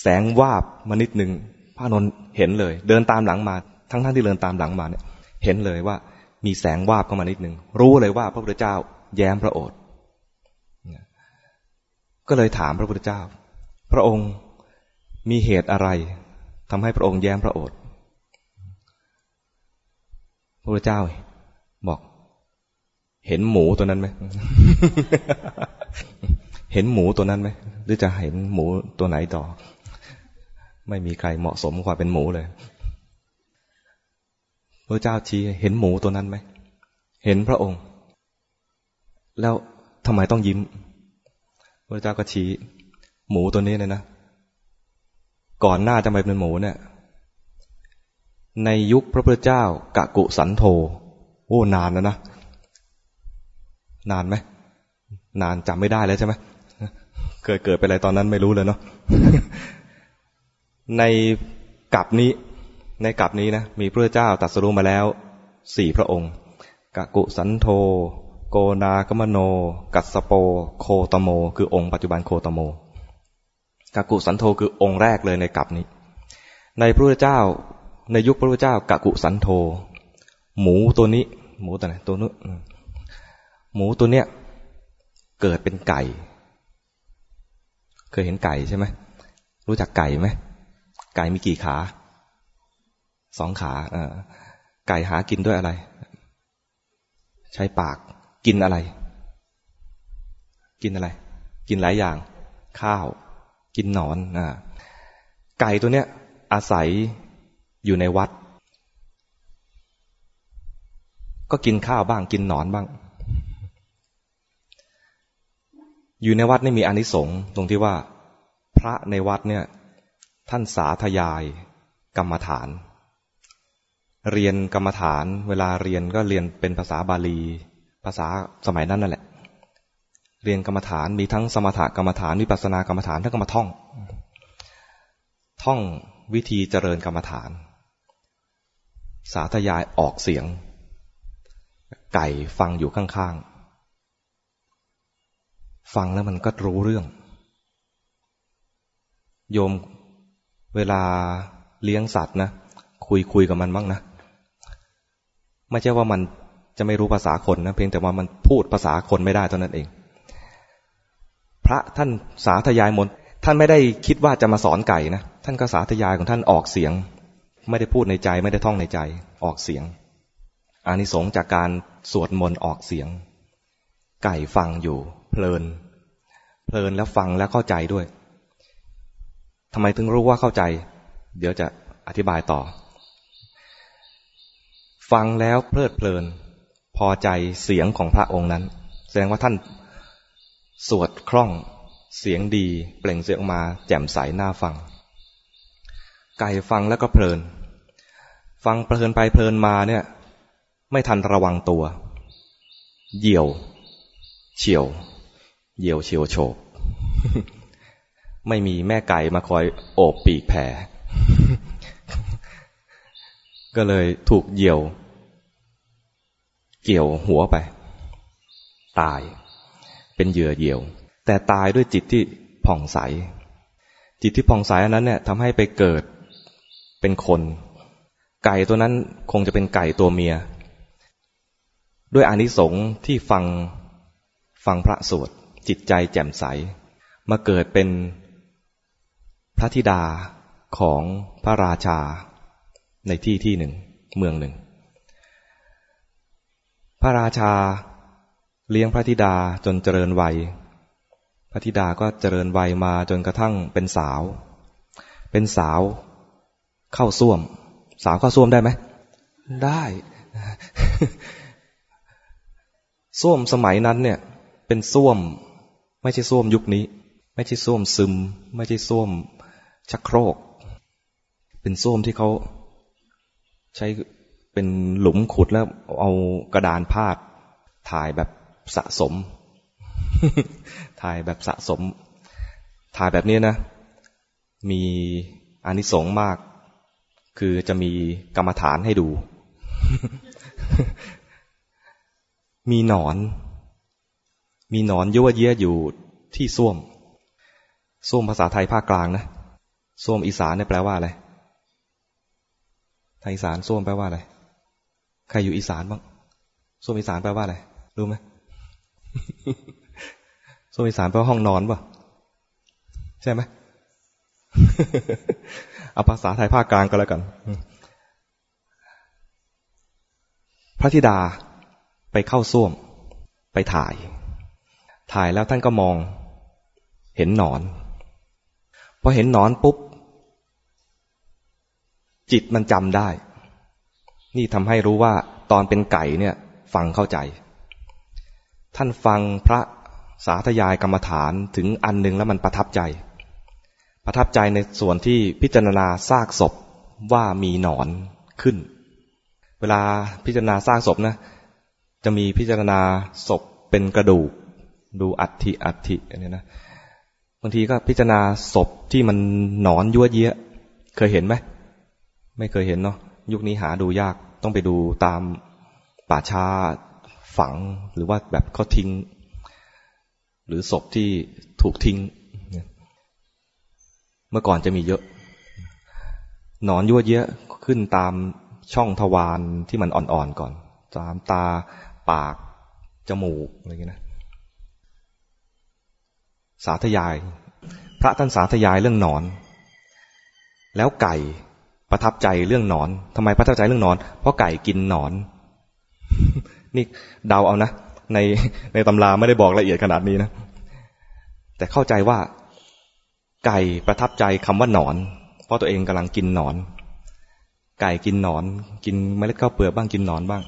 S1: แสงวาบมานิดหนึ่ง ระนนท์เห็นเลย เดินตามหลังมา ทั้งท่านที่เดินตามหลังมาเนี่ยเห็นเลยว่ามีแสงวาบเข้ามานิดหนึ่งรู้เลยว่าพระพุทธเจ้าแย้มพระโอษฐ์ก็เลยถามพระพุทธเจ้า พระองค์มีเหตุอะไรทำให้พระองค์แย้มพระโอษฐ์พระพุทธเจ้าบอก เห็นหมูตัวนั้นไหมเห็นหมูตัวนั้นไหมหรือจะเห็นหมูตัวไหนต่อ ไม่มีใครเหมาะสมกว่าเป็นหมูเลยพระเจ้าชี้เห็นหมูตัวนั้นไหม เห็นพระองค์ แล้วทำไมต้องยิ้ม พระเจ้าก็ชี้ หมูตัวนี้เลยนะ ก่อนหน้าจะมาเป็นหมูเนี่ย ในยุคพระพุทธเจ้ากะกุสันโธโอ้นานแล้วนะ นานไหม นานจำไม่ได้แล้วใช่ไหม เกิดเกิดไปอะไรตอนนั้นไม่รู้เลยเนาะ ในกับนี้ในกับนี้นะมีพระเจ้าตัดสรุมาแล้วสี่พระองค์กะกุสันโธโกนากมโน กัสโป โคตโม คือองค์ปัจจุบันโคตโมกากุสันโธคือองค์แรกเลยในกับนี้ ในพระเจ้าในยุคพระเจ้ากากุสันโธหมูตัวนี้ หมูตัวไหนตัวนู้นหมูตัวเนี้ยเกิดเป็นไก่ เคยเห็นไก่ใช่ไหมรู้จักไก่ไหม ไก่มีกี่ขา สองขาเออไก่หากินด้วยอะไร ใช้ปาก กินอะไร กินอะไร กินหลายอย่าง ข้าว กินหนอนอ่าไก่ตัวเนี้ย อาศัยอยู่ในวัด ก็กินข้าวบ้าง กินหนอนบ้าง อยู่ในวัดนี่มีอนิสงส์ตรงที่ว่า พระในวัดเนี่ย ท่านสาธยาย กรรมฐาน เรียนกรรมฐาน เวลาเรียนก็เรียนเป็นภาษาบาลี ภาษาสมัยนั้นนั่นแหละ เรียนกรรมฐานมีทั้งสมถกรรมฐานวิปัสสนากรรมฐานทั้งกรรมท่อง ท่องวิธีเจริญกรรมฐาน สาธยายออกเสียง ไก่ฟังอยู่ข้างๆ ฟังแล้วมันก็รู้เรื่อง โยม เวลาเลี้ยงสัตว์นะคุยคุยกับมันบ้างนะไม่ใช่ว่ามันจะไม่รู้ภาษาคนนะเพียงแต่ว่ามันพูดภาษาคนไม่ได้เท่านั้นเอง พระท่านสาธยายมนท่านไม่ได้คิดว่าจะมาสอนไก่นะท่านก็สาธยายของท่านออกเสียง ไม่ได้พูดในใจ ไม่ได้ท่องในใจออกเสียงอานิสงส์จากการสวดมนต์ออกเสียง ไก่ฟังอยู่ เพลิน เพลินแล้วฟังแล้วเข้าใจด้วย ทำไมถึงรู้ว่าเข้าใจ เดี๋ยวจะอธิบายต่อ ฟังแล้วเพลิดเพลิน พอใจเสียงของพระองค์นั้น แสดงว่าท่านสวดคล่องเสียงดี เปล่งเสียงออกมา แจ่มใสน่าฟัง ไก่ฟังแล้วก็เพลิน ฟังเพลินไปเพลินมาเนี่ย ไม่ทันระวังตัว เหยี่ยว เฉียว เหยี่ยวเฉียวโฉบ ไม่มีแม่ไก่มาคอยโอบปีกแผ่ก็เลยถูกเหยี่ยว เกี่ยวหัวไป ตาย เป็นเหยื่อเหยี่ยว แต่ตายด้วยจิตที่ผ่องใส จิตที่ผ่องใสอันนั้นเนี่ยทำให้ไปเกิดเป็นคน ไก่ตัวนั้นคงจะเป็นไก่ตัวเมีย ด้วยอานิสงส์ที่ฟังฟังพระสวดจิตใจแจ่มใส มาเกิดเป็น พระธิดาของพระราชาในที่ที่หนึ่งเมืองหนึ่ง พระราชาเลี้ยงพระธิดาจนเจริญวัย พระธิดาก็เจริญวัยมาจนกระทั่งเป็นสาว เป็นสาวเข้าส้วม สาวเข้าส้วมได้ไหม ได้ส้วมสมัยนั้นเนี่ย เป็นส้วม ไม่ใช่ส้วมยุคนี้ ไม่ใช่ส้วมซึม ไม่ใช่ส้วม ชักโครก เป็นส้วมที่เขาใช้เป็นหลุมขุดแล้วเอากระดานพาด ถ่ายแบบสะสม ถ่ายแบบสะสม ถ่ายแบบนี้นะ มีอานิสงส์มาก คือจะมีกรรมฐานให้ดู มีหนอน มีหนอนยั่วเยี่ยอยู่ที่ส้วมส้วมภาษาไทยภาคกลางนะ ส้วมอีสานเนี่ยแปลว่าอะไรไทยอีสานส้วมแปลว่าอะไร ใครอยู่อีสานบ้างส้วมอีสานแปลว่าอะไร รู้ไหมส้วมอีสานแปลว่าห้องนอนป่ะ ใช่ไหมเอาภาษาไทยภาคกลางก็แล้วกัน พระธิดาไปเข้าส้วม ไปถ่าย ถ่ายแล้วท่านก็มอง เห็นหนอน พอเห็นหนอนปุ๊บ จิตมันจำได้ นี่ทำให้รู้ว่าตอนเป็นไก่เนี่ย ฟังเข้าใจ ท่านฟังพระสาธยายกรรมฐานถึงอันหนึ่งแล้วมันประทับใจ ประทับใจในส่วนที่พิจารณาซากศพว่ามีหนอนขึ้น เวลาพิจารณาซากศพนะ จะมีพิจารณาศพเป็นกระดูก ดูอัฐิอัฐิอันนี้นะบางทีก็พิจารณาศพที่มันหนอนยั่วเยะเคยเห็นไหม ไม่เคยเห็นเนาะยุคนี้หาดูยากต้องไปดูตามป่าช้าฝังหรือว่าแบบเขาทิ้ง หรือศพที่ถูกทิ้ง เมื่อก่อนจะมีเยอะ หนอนยั่วเยอะขึ้นตามช่องทวารที่มันอ่อนๆก่อน ตามตาปาก จมูกอะไรอย่างนี้นะสาธยาย พระท่านสาธยายเรื่องหนอน แล้วไก่ ประทับใจเรื่องหนอนทำไมประทับใจเรื่องหนอน เพราะไก่กินหนอน นี่เดาเอานะ ในในตำราไม่ได้บอกละเอียดขนาดนี้นะ แต่เข้าใจว่า ไก่ประทับใจคำว่าหนอน เพราะตัวเองกำลังกินหนอน ไก่กินหนอน กินเมล็ดข้าวเปลือกบ้างกินหนอนบ้าง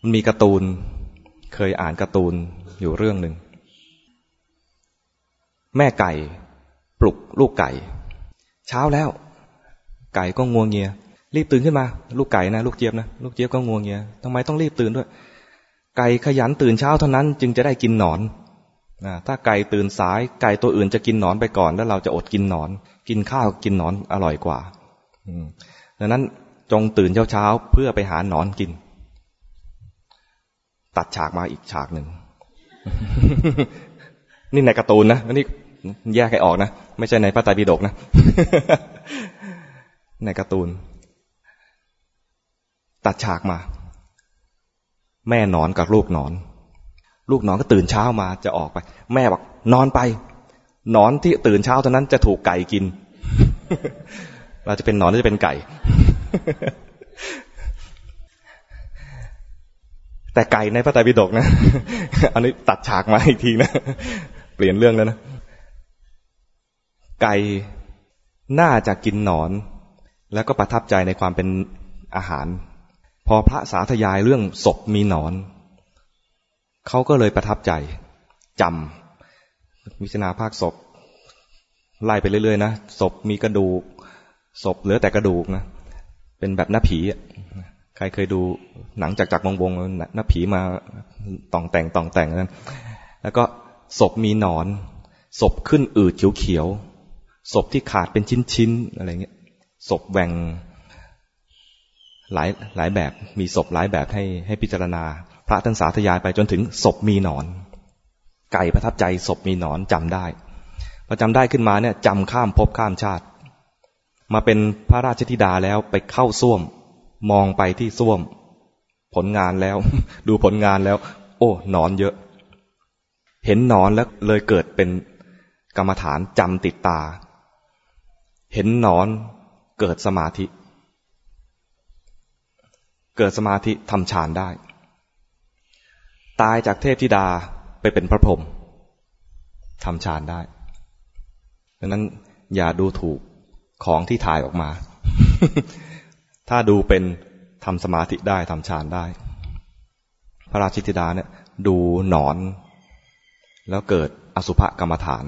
S1: มันมีการ์ตูน เคยอ่านการ์ตูนอยู่เรื่องหนึ่ง แม่ไก่ ปลุกลูกไก่ เช้าแล้ว ไก่ก็งวงเงีย รีบตื่นขึ้นมา ลูกไก่นะลูกเจี๊ยบนะลูกเจี๊ยบก็งวงเงียทำไมต้องรีบตื่นด้วย ไก่ขยันตื่นเช้าเท่านั้นจึงจะได้กินหนอนนะถ้าไก่ตื่นสายไก่ตัวอื่นจะกินหนอนไปก่อน แล้วเราจะอดกินหนอน กินข้าวกินหนอนอร่อยกว่าดังนั้นจงตื่นเช้าเช้าเพื่อไปหาหนอนกิน ตัดฉากมาอีกฉากหนึ่งนี่ในการ์ตูนนะนี่แยกให้ออกนะ ไม่ใช่ในพระไตรปิฎกนะ ในการ์ตูน ตัดฉากมา แม่นอนกับลูกนอน ลูกนอนก็ตื่นเช้ามาจะออกไป แม่บอกนอนไป นอนที่ตื่นเช้าเท่านั้นจะถูกไก่กิน เราจะเป็นนอนหรือจะเป็นไก่ แต่ไก่ในพระไตรปิฎกนะ อันนี้ตัดฉากมาอีกทีนะ เปลี่ยนเรื่องแล้วนะไก่น่าจะกินหนอน แล้วก็ประทับใจในความเป็นอาหาร พอพระสาธยายเรื่องศพมีหนอน เขาก็เลยประทับใจจำวิจนาภาคศพ ไล่ไปเรื่อยๆนะศพมีกระดูก ศพเหลือแต่กระดูกนะ เป็นแบบหน้าผีใครเคยดูหนังจากจักวงวงหน้าผีมาต่องแต่งต่องแต่งนั้น แล้วก็ศพมีหนอน ศพขึ้นอืดเขียวๆศพที่ขาดเป็นชิ้นๆอะไรเงี้ย ศพแหวงหลายหลายแบบมีศพหลายแบบให้ให้พิจารณา พระท่านสาธยายไปจนถึงศพมีหนอน ไก่ประทับใจศพมีหนอนจำได้พอจำได้ขึ้นมาเนี่ยจำข้ามภพข้ามชาติ มาเป็นพระราชธิดาแล้วไปเข้าส้วม มองไปที่ส้วม ผลงานแล้ว ดูผลงานแล้ว โอ้หนอนเยอะ เห็นหนอนแล้วเลยเกิดเป็นกรรมฐานจำติดตา เห็นหนอน เกิดสมาธิ เกิดสมาธิทำฌานได้ ตายจากเทพธิดาไปเป็นพระพรหมทำฌานได้ดังนั้นอย่าดูถูกของที่ถ่ายออกมา ถ้าดูเป็นทำสมาธิได้ทำฌานได้ พระราชิติดาเนี่ยดูหนอน แล้วเกิดอสุภกรรมฐาน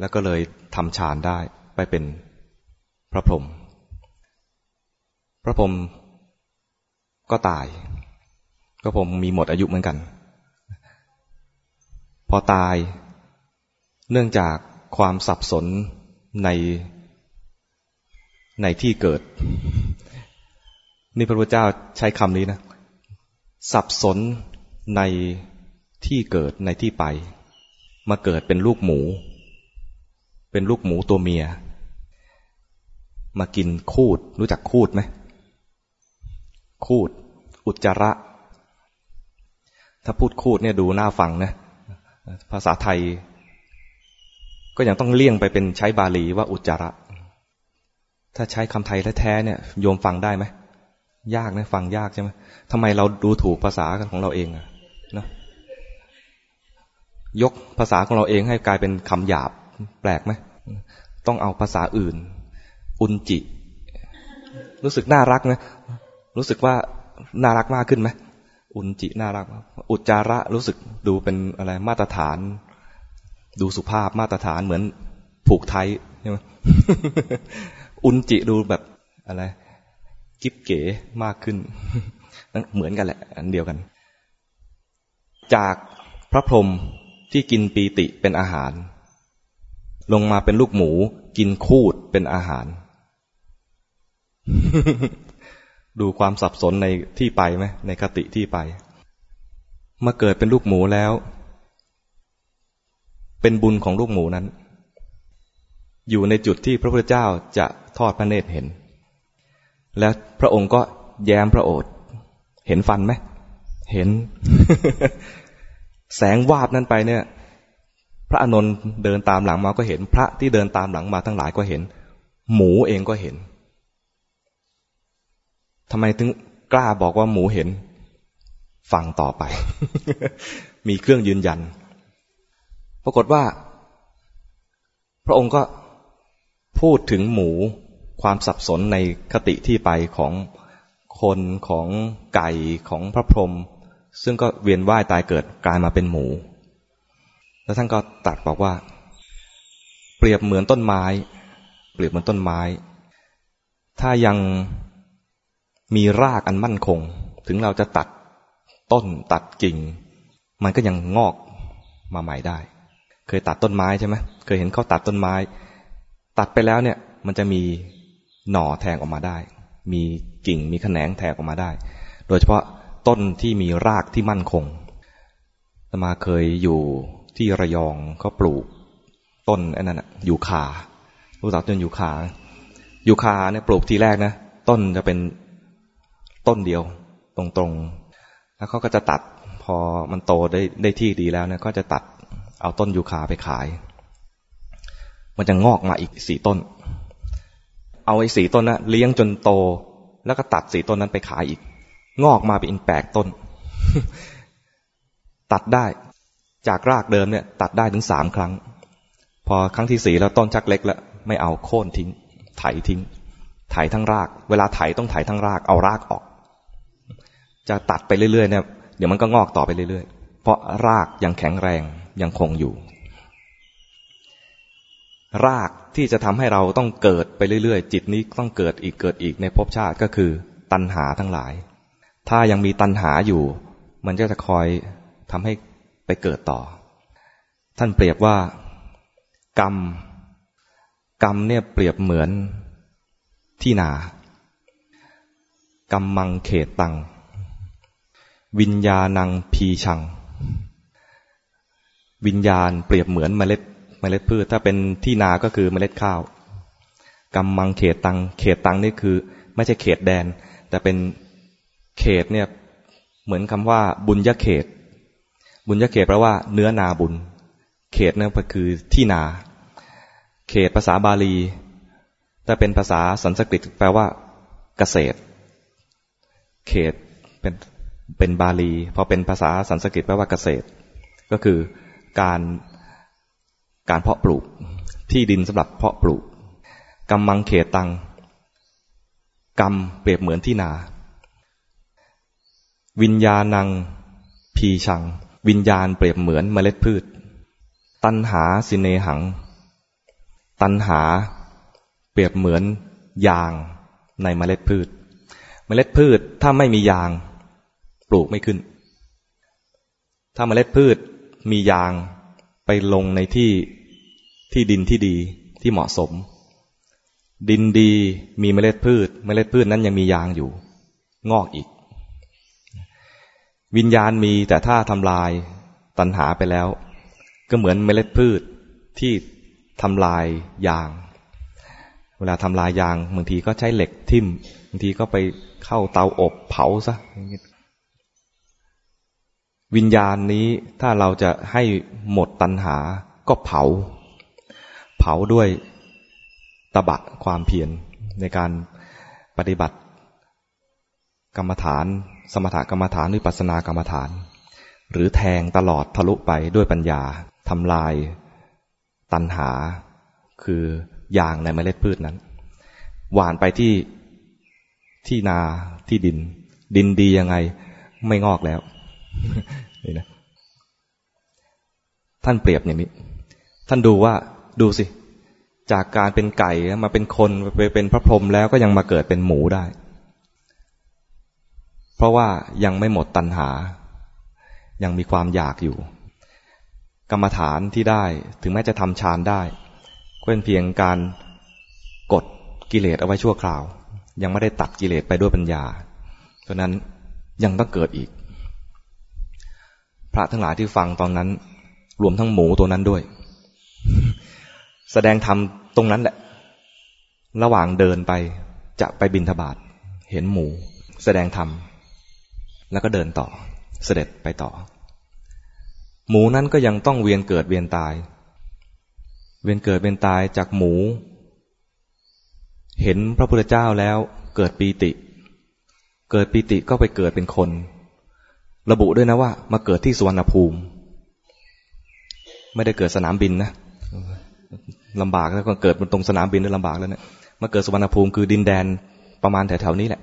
S1: แล้วก็เลยทำฌานได้ไปเป็น พระพรหมพระพรหมก็ตาย พระพรหมมีหมดอายุเหมือนกัน พอตาย เนื่องจากความสับสนในในที่เกิด นี่พระพุทธเจ้าใช้คำนี้นะ สับสนในที่เกิดในที่ไป มาเกิดเป็นลูกหมู เป็นลูกหมูตัวเมีย มากินคูด รู้จักคูดไหมคูด อุจจาระ ถ้าพูดคูดเนี่ยดูน่าฟังนะ ภาษาไทย ก็ยังต้องเลี่ยงไปเป็นใช้บาลีว่าอุจจาระ ถ้าใช้คำไทยแท้ๆเนี่ย โยมฟังได้ไหม ยากนะฟังยากใช่ไหมทำไมเราดูถูกภาษาของเราเองอะนะยกภาษาของเราเองให้กลายเป็นคำหยาบ แปลกไหมต้องเอาภาษาอื่น อุนจิ รู้สึกน่ารักไหมรู้สึกว่าน่ารักมากขึ้นไหมอุนจิน่ารัก อุจจาระรู้สึกดูเป็นอะไรมาตรฐาน ดูสุภาพมาตรฐานเหมือนผูกไทยใช่ไหมอุนจิดูแบบอะไรกิ๊บเก๋มากขึ้น เหมือนกันแหละ อันเดียวกัน จากพระพรหมที่กินปีติเป็นอาหาร ลงมาเป็นลูกหมู กินคูดเป็นอาหาร ดูความสับสนในที่ไปไหมในคติที่ไป มาเกิดเป็นลูกหมูแล้ว เป็นบุญของลูกหมูนั้น อยู่ในจุดที่พระพุทธเจ้าจะทอดพระเนตรเห็น แล้วพระองค์ก็แย้มพระโอษฐ์เห็นฟันไหมเห็น แสงวาบนั้นไปเนี่ย พระอนนท์เดินตามหลังมาก็เห็น พระที่เดินตามหลังมาทั้งหลายก็เห็น หมูเองก็เห็น ทำไมถึงกล้าบอกว่าหมูเห็น ฟังต่อไป มีเครื่องยืนยัน ปรากฏว่า พระองค์ก็พูดถึงหมูความสับสนในคติที่ไปของคนของไก่ของพระพรหมซึ่งก็เวียนว่ายตายเกิดกลายมาเป็นหมู แล้วท่านก็ตัดบอกว่า เปรียบเหมือนต้นไม้ เปรียบเหมือนต้นไม้ ถ้ายัง มีรากอันมั่นคง ถึงเราจะตัดต้นตัดกิ่ง มันก็ยังงอกมาใหม่ได้ เคยตัดต้นไม้ใช่ไหมเคยเห็นเขาตัดต้นไม้ ตัดไปแล้วเนี่ย มันจะมีหน่อแทงออกมาได้ มีกิ่งมีแขนงแทงออกมาได้ โดยเฉพาะต้นที่มีรากที่มั่นคงสมาเคยอยู่ที่ระยองเขาปลูก ต้นอ้นั่นอยูคารู้จักต้นอยูคาอยูคาเนี่ยปลูกทีแรกนะ ต้นจะเป็น ต้นเดียว ตรงๆ แล้วเขาก็จะตัดพอมันโตได้ได้ที่ดีแล้วเนี่ยก็จะตัดเอาต้นยูคาไปขาย มันจะงอกมาอีกสี่ต้น เอาไอ้สี่ต้นนะเลี้ยงจนโต แล้วก็ตัดสี่ต้นนั้นไปขายอีก งอกมาเป็นอีกแปดต้น ตัดได้ จากรากเดิมเนี่ย ตัดได้ถึงสามครั้ง พอครั้งที่สี่แล้วต้นชักเล็กแล้วไม่เอาโค่นทิ้ง ไถทิ้ง ไถทั้งราก เวลาไถต้องไถทั้งราก เอารากออก จะตัดไปเรื่อยๆเนี่ยเดี๋ยวมันก็งอกต่อไปเรื่อยๆ เพราะรากยังแข็งแรงยังคงอยู่ รากที่จะทำให้เราต้องเกิดไปเรื่อยๆ จิตนี้ต้องเกิดอีกเกิดอีกในภพชาติก็คือ ตัณหาทั้งหลาย ถ้ายังมีตัณหาอยู่ มันก็จะคอยทำให้ไปเกิดต่อ ท่านเปรียบว่า กรรม กรรมเนี่ยเปรียบเหมือนที่นา กรรมมังเขตตัง วิญญาณังพีชัง วิญญาณเปรียบเหมือนเมล็ดเมล็ดพืช ถ้าเป็นที่นาก็คือเมล็ดข้าวกำมังเขตตัง เขตตังนี่คือ ไม่ใช่เขตแดน แต่เป็นเขตเนี่ยเหมือนคำว่า บุญยเขต บุญยเขตแปลว่า เนื้อนาบุญ เขตนั่นก็คือที่นา เขตภาษาบาลี ถ้าเป็นภาษาสันสกฤตแปลว่า เกษตร เขตเป็น เป็นบาลี พอเป็นภาษาสันสกฤตแปลว่าเกษตร ก็คือการการเพาะปลูกที่ดินสำหรับเพาะปลูกกำมังเขตตังกรรมเปรียบเหมือนที่นา วิญญาณังพีชัง วิญญาณเปรียบเหมือนเมล็ดพืช ตันหาสิเนหัง ตันหาเปรียบเหมือนยางในเมล็ดพืช เมล็ดพืชถ้าไม่มียาง ปลูกไม่ขึ้น ถ้าเมล็ดพืชมียางไปลงในที่ที่ดินที่ดีที่เหมาะสม ดินดีมีเมล็ดพืช เมล็ดพืชนั้นยังมียางอยู่ งอกอีก วิญญาณมีแต่ถ้าทำลายตัณหาไปแล้ว ก็เหมือนเมล็ดพืชที่ทำลายยาง เวลาทำลายยางบางทีก็ใช้เหล็กทิ่มบางทีก็ไปเข้าเตาอบเผาซะ วิญญาณนี้ถ้าเราจะให้หมดตัณหาก็เผา เผาด้วยตบะความเพียรในการปฏิบัติ กรรมฐาน สมถกรรมฐานวิปัสนากรรมฐาน หรือแทงตลอดทะลุไปด้วยปัญญาทำลายตัณหา คือยางในเมล็ดพืชนั้น หวานไปที่ที่นาที่ดิน ดินดียังไง ไม่งอกแล้ว นี่นะท่านเปรียบอย่างนี้ ท่านดูว่าดูสิ จากการเป็นไก่มาเป็นคนไปเป็นพระพรหมแล้วก็ยังมาเกิดเป็นหมูได้ เพราะว่ายังไม่หมดตัณหา ยังมีความอยากอยู่ กรรมฐานที่ได้ถึงแม้จะทำฌานได้ก็เป็นเพียงการกดกิเลสเอาไว้ชั่วคราว ยังไม่ได้ตัดกิเลสไปด้วยปัญญาเพราะนั้นยังต้องเกิดอีก พระทั้งหลายที่ฟังตอนนั้น รวมทั้งหมูตัวนั้นด้วย แสดงธรรมตรงนั้นแหละ ระหว่างเดินไปจะไปบินทบาทเห็นหมู แสดงธรรมแล้วก็เดินต่อ เสด็จไปต่อ หมูนั้นก็ยังต้องเวียนเกิดเวียนตาย เวียนเกิดเวียนตายจากหมู เห็นพระพุทธเจ้าแล้วเกิดปีติ เกิดปีติก็ไปเกิดเป็นคน ระบุด้วยนะว่า มาเกิดที่สุวรรณภูมิ ไม่ได้เกิดสนามบินนะลำบากแล้วก็เกิดบนตรงสนามบินด้วยลำบากแล้วเนะี่ยมาเกิดสุวรรณภูมิคือดินแดนประมาณแถวๆนี้แหละ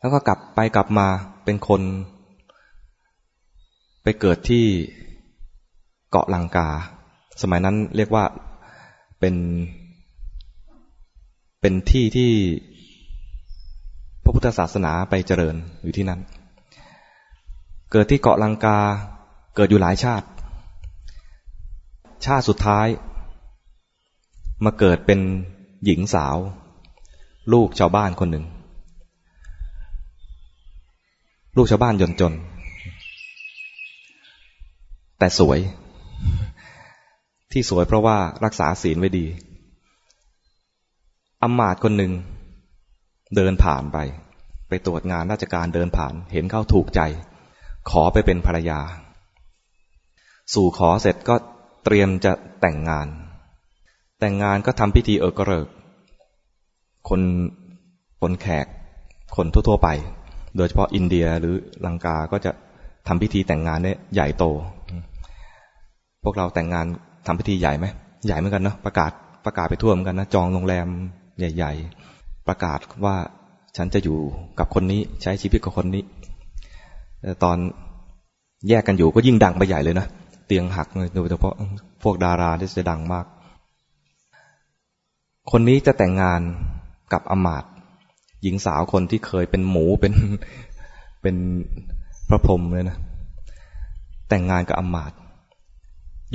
S1: แล้วก็กลับไปกลับมาเป็นคน ไปเกิดที่เกาะลังกา สมัยนั้นเรียกว่าเป็นเป็นที่ที่พระพุทธศาสนาไปเจริญอยู่ที่นั้น เกิดที่เกาะลังกา เกิดอยู่หลายชาติ ชาติสุดท้าย มาเกิดเป็นหญิงสาว ลูกชาวบ้านคนหนึ่ง ลูกชาวบ้านจนจน แต่สวย ที่สวยเพราะว่ารักษาศีลไว้ดีอำมาตย์คนหนึ่ง เดินผ่านไป ไปตรวจงานราชการเดินผ่าน เห็นเข้าถูกใจ ขอไปเป็นภรรยา สู่ขอเสร็จก็เตรียมจะแต่งงาน แต่งงานก็ทำพิธีเออกระเริก คนคนแขก คนทั่วๆไป โดยเฉพาะอินเดียหรือลังกาก็จะทำพิธีแต่งงานเนี่ยใหญ่โต พวกเราแต่งงานทำพิธีใหญ่ไหมใหญ่เหมือนกันเนาะประกาศประกาศไปทั่วเหมือนกันนะจองโรงแรมใหญ่ ๆ ประกาศว่าฉันจะอยู่กับคนนี้ใช้ชีวิตกับคนนี้ ตอนแยกกันอยู่ก็ยิ่งดังไปใหญ่เลยนะ เตียงหักเลยโดยเฉพาะพวกดาราที่จะดังมาก คนนี้จะแต่งงานกับอมาตหญิงสาวคนที่เคยเป็นหมูเป็นเป็นพระพรหมเลยนะ แต่งงานกับอมาต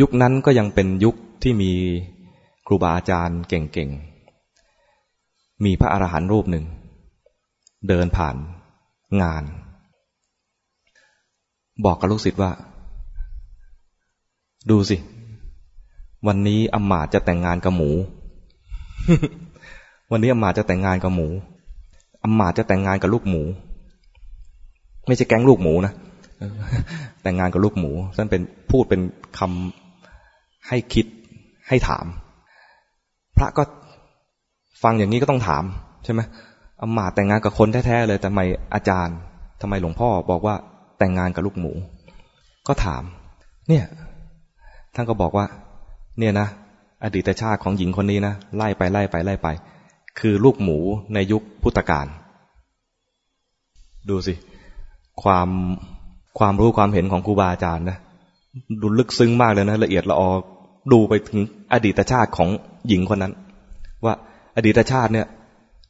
S1: ยุคนั้นก็ยังเป็นยุคที่มีครูบาอาจารย์เก่งๆ มีพระอรหันต์รูปหนึ่ง เดินผ่านงาน บอกกับลูกศิษย์ว่า ดูสิ วันนี้อำมาตจะแต่งงานกับหมู วันนี้อำมาตจะแต่งงานกับหมูอำมาตจะแต่งงานกับลูกหมู ไม่ใช่แก๊งลูกหมูนะแต่งงานกับลูกหมูท่านเป็นพูดเป็นคำให้คิดให้ถาม พระก็ฟังอย่างนี้ก็ต้องถาม ใช่ไหมอำมาตแต่งงานกับคนแท้ๆเลย แต่ทำไมอาจารย์ทำไมหลวงพ่อบอกว่า แต่งงานกับลูกหมู ก็ถาม เนี่ย ท่านก็บอกว่า เนี่ยนะ อดีตชาติของหญิงคนนี้นะ ไล่ไปไล่ไปไล่ไป คือลูกหมูในยุคพุทธกาล ดูสิ ความความรู้ความเห็นของครูบาอาจารย์นะ ดูลึกซึ้งมากเลยนะ ละเอียดละออ ดูไปถึงอดีตชาติของหญิงคนนั้น ว่าอดีตชาติเนี่ย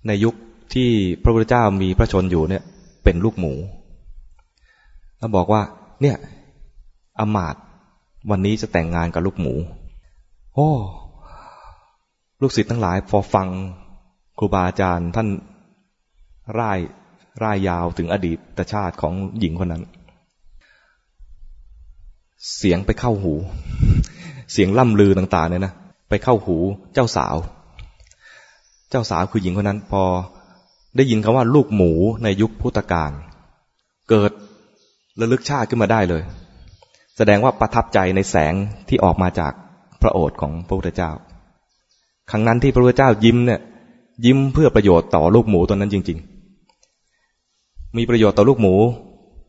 S1: ในยุคที่พระพุทธเจ้ามีพระชนอยู่เนี่ย เป็นลูกหมู แล้วบอกว่า เนี่ยอมาตวันนี้จะแต่งงานกับลูกหมู โอ้ลูกศิษย์ทั้งหลายพอฟังครูบาอาจารย์ท่านร่ายร่ายยาวถึงอดีตชาติของหญิงคนนั้น เสียงไปเข้าหู เสียงล่ำลือต่างๆเนี่ยนะไปเข้าหูเจ้าสาว เจ้าสาวคือหญิงคนนั้น พอได้ยินคำว่าลูกหมูในยุคพุทธกาลเกิด ระลึกชาติขึ้นมาได้เลย แสดงว่าประทับใจในแสงที่ออกมาจากพระโอษฐ์ของพระพุทธเจ้า ครั้งนั้นที่พระพุทธเจ้ายิ้มเนี่ย ยิ้มเพื่อประโยชน์ต่อลูกหมูตัวนั้นจริง ๆ มีประโยชน์ต่อลูกหมู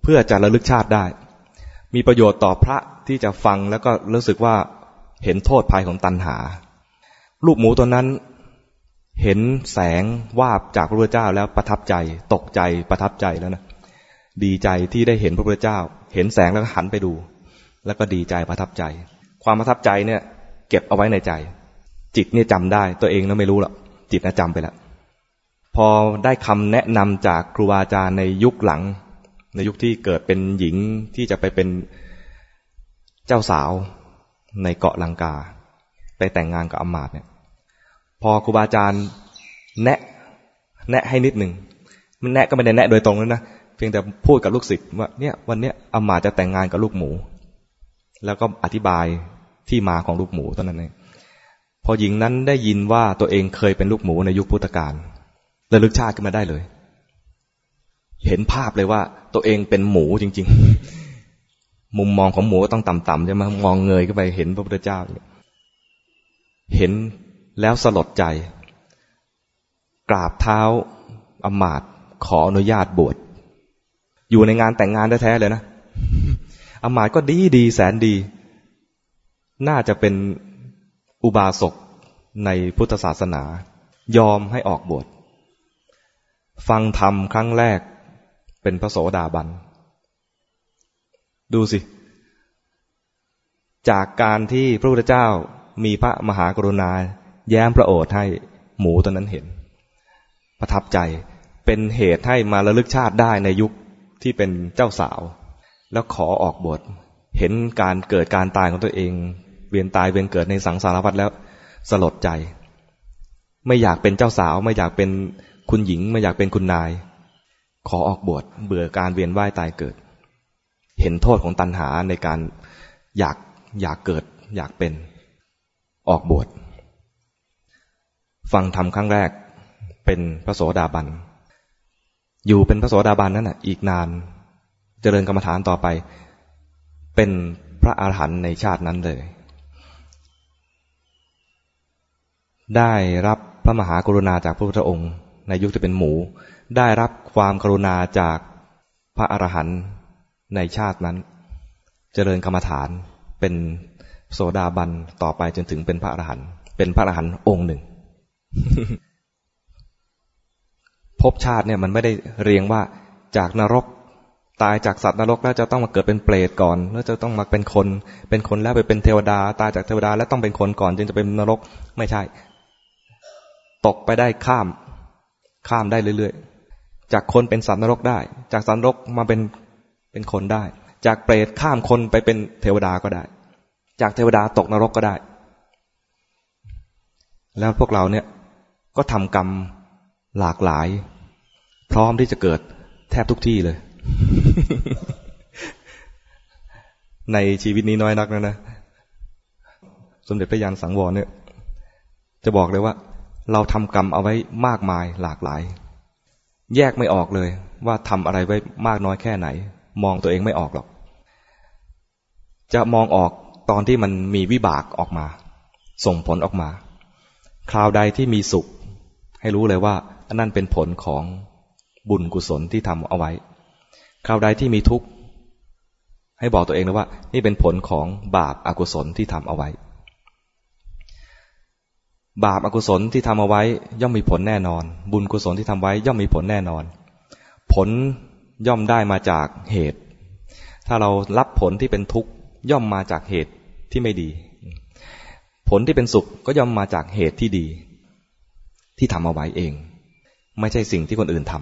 S1: เพื่อจะระลึกชาติได้ มีประโยชน์ต่อพระที่จะฟังแล้วก็รู้สึกว่าเห็นโทษภัยของตัณหา ลูกหมูตัวนั้นเห็นแสงวาบจากพระพุทธเจ้าแล้วประทับใจ ตกใจประทับใจแล้วนะ ดีใจที่ได้เห็นพระพุทธเจ้า เห็นแสงแล้วก็หันไปดู แล้วก็ดีใจประทับใจ ความประทับใจเนี่ย เก็บเอาไว้ในใจ จิตเนี่ยจำได้ ตัวเองนะไม่รู้หรอกจิตนะจำไปแล้วพอได้คำแนะนำจากครูบาอาจารย์ในยุคหลัง ในยุคที่เกิดเป็นหญิงที่จะไปเป็นเจ้าสาวในเกาะลังกา ไปแต่งงานกับอมาตเนี่ยพอครูบาอาจารย์แนะ แนะให้นิดหนึ่งมันแนะก็ไม่ได้แนะโดยตรงแล้วนะ เพียงแต่พูดกับลูกศิษย์ว่าเนี่ยวันเนี้ยอามาจะแต่งงานกับลูกหมู แล้วก็อธิบายที่มาของลูกหมูตอนนั้นเองพอหญิงนั้นได้ยินว่าตัวเองเคยเป็นลูกหมูในยุคพุทธกาลระลึกชาติขึ้นมาได้เลย เห็นภาพเลยว่าตัวเองเป็นหมูจริง ๆ มุมมองของหมูต้องต่ำๆใช่ไหมมองเงยขึ้นไปเห็นพระพุทธเจ้า เห็นแล้วสลดใจ กราบเท้าอมาตขออนุญาตบวช อยู่ในงานแต่งงานแท้ๆเลยนะอมาตก็ดีดีแสนดี น่าจะเป็นอุบาสกในพุทธศาสนา ยอมให้ออกบวชฟังธรรมครั้งแรกเป็นพระโสดาบัน ดูสิ จากการที่พระพุทธเจ้ามีพระมหากรุณา แย้มพระโอษฐ์ให้หมูตอนนั้นเห็น ประทับใจเป็นเหตุให้มาระลึกชาติได้ในยุค ที่เป็นเจ้าสาว แล้วขอออกบทเห็นการเกิดการตายของตัวเอง เวียนตายเวียนเกิดในสังสารวัฏแล้วสลดใจ ไม่อยากเป็นเจ้าสาว ไม่อยากเป็นคุณหญิง ไม่อยากเป็นคุณนาย ขอออกบวชเบื่อการเวียนว่ายตายเกิด เห็นโทษของตัณหาในการอยากอยากเกิด อยากเป็นออกบวชฟังธรรมครั้งแรกเป็นพระโสดาบัน อยู่เป็นพระโสดาบันนั่นแหะอีกนานเจริญกรรมฐานต่อไป เป็นพระอาหารหันต์ในชาตินั้นเลย ได้รับพระมหากรุณาจากพระพุทธองค์ ในยุคที่เป็นหมู ได้รับความกรุณาจากพระอรหันต์ในชาตินั้นเจริญกรรมฐานเป็นโสดาบันต่อไปจนถึงเป็นพระอรหันต์เป็นพระอรหันต์องค์หนึ่ง ภพชาติเนี่ยมันไม่ได้เรียงว่าจากนรกตายจากสัตว์นรกแล้วจะต้องมาเกิดเป็นเปรตก่อน แล้วจะต้องมาเป็นคน เป็นคนแล้วไปเป็นเทวดา ตายจากเทวดาแล้วต้องเป็นคนก่อน จึงจะเป็นนรกไม่ใช่ ตกไปได้ข้าม ข้ามได้เรื่อยๆ จากคนเป็นสัตว์นรกได้ จากสัตว์นรกมาเป็นเป็นคนได้ จากเปรตข้ามคนไปเป็นเทวดาก็ได้ จากเทวดาตกนรกก็ได้ แล้วพวกเราเนี่ยก็ทำกรรม หลากหลาย พร้อมที่จะเกิดแทบทุกที่เลย ในชีวิตนี้น้อยนักนะนะ สมเด็จพระยานสังวรเนี่ย จะบอกเลยว่า เราทำกรรมเอาไว้มากมายหลากหลาย แยกไม่ออกเลย ว่าทำอะไรไว้มากน้อยแค่ไหน มองตัวเองไม่ออกหรอก จะมองออกตอนที่มันมีวิบากออกมา ส่งผลออกมา คราวใดที่มีสุข ให้รู้เลยว่า อันนั้นเป็นผลของบุญกุศลที่ทำเอาไว้คราวใดที่มีทุกข์ ให้บอกตัวเองเลยว่า นี่เป็นผลของบาปอากุศลที่ทำเอาไว้ บาปอกุศลที่ทำเอาไว้ ย่อมมีผลแน่นอน บุญกุศลที่ทำไว้ ย่อมมีผลแน่นอน ผลย่อมได้มาจากเหตุ ถ้าเรารับผลที่เป็นทุกข์ย่อมมาจากเหตุที่ไม่ดี ผลที่เป็นสุขก็ย่อมมาจากเหตุที่ดี ที่ทำเอาไว้เอง ไม่ใช่สิ่งที่คนอื่นท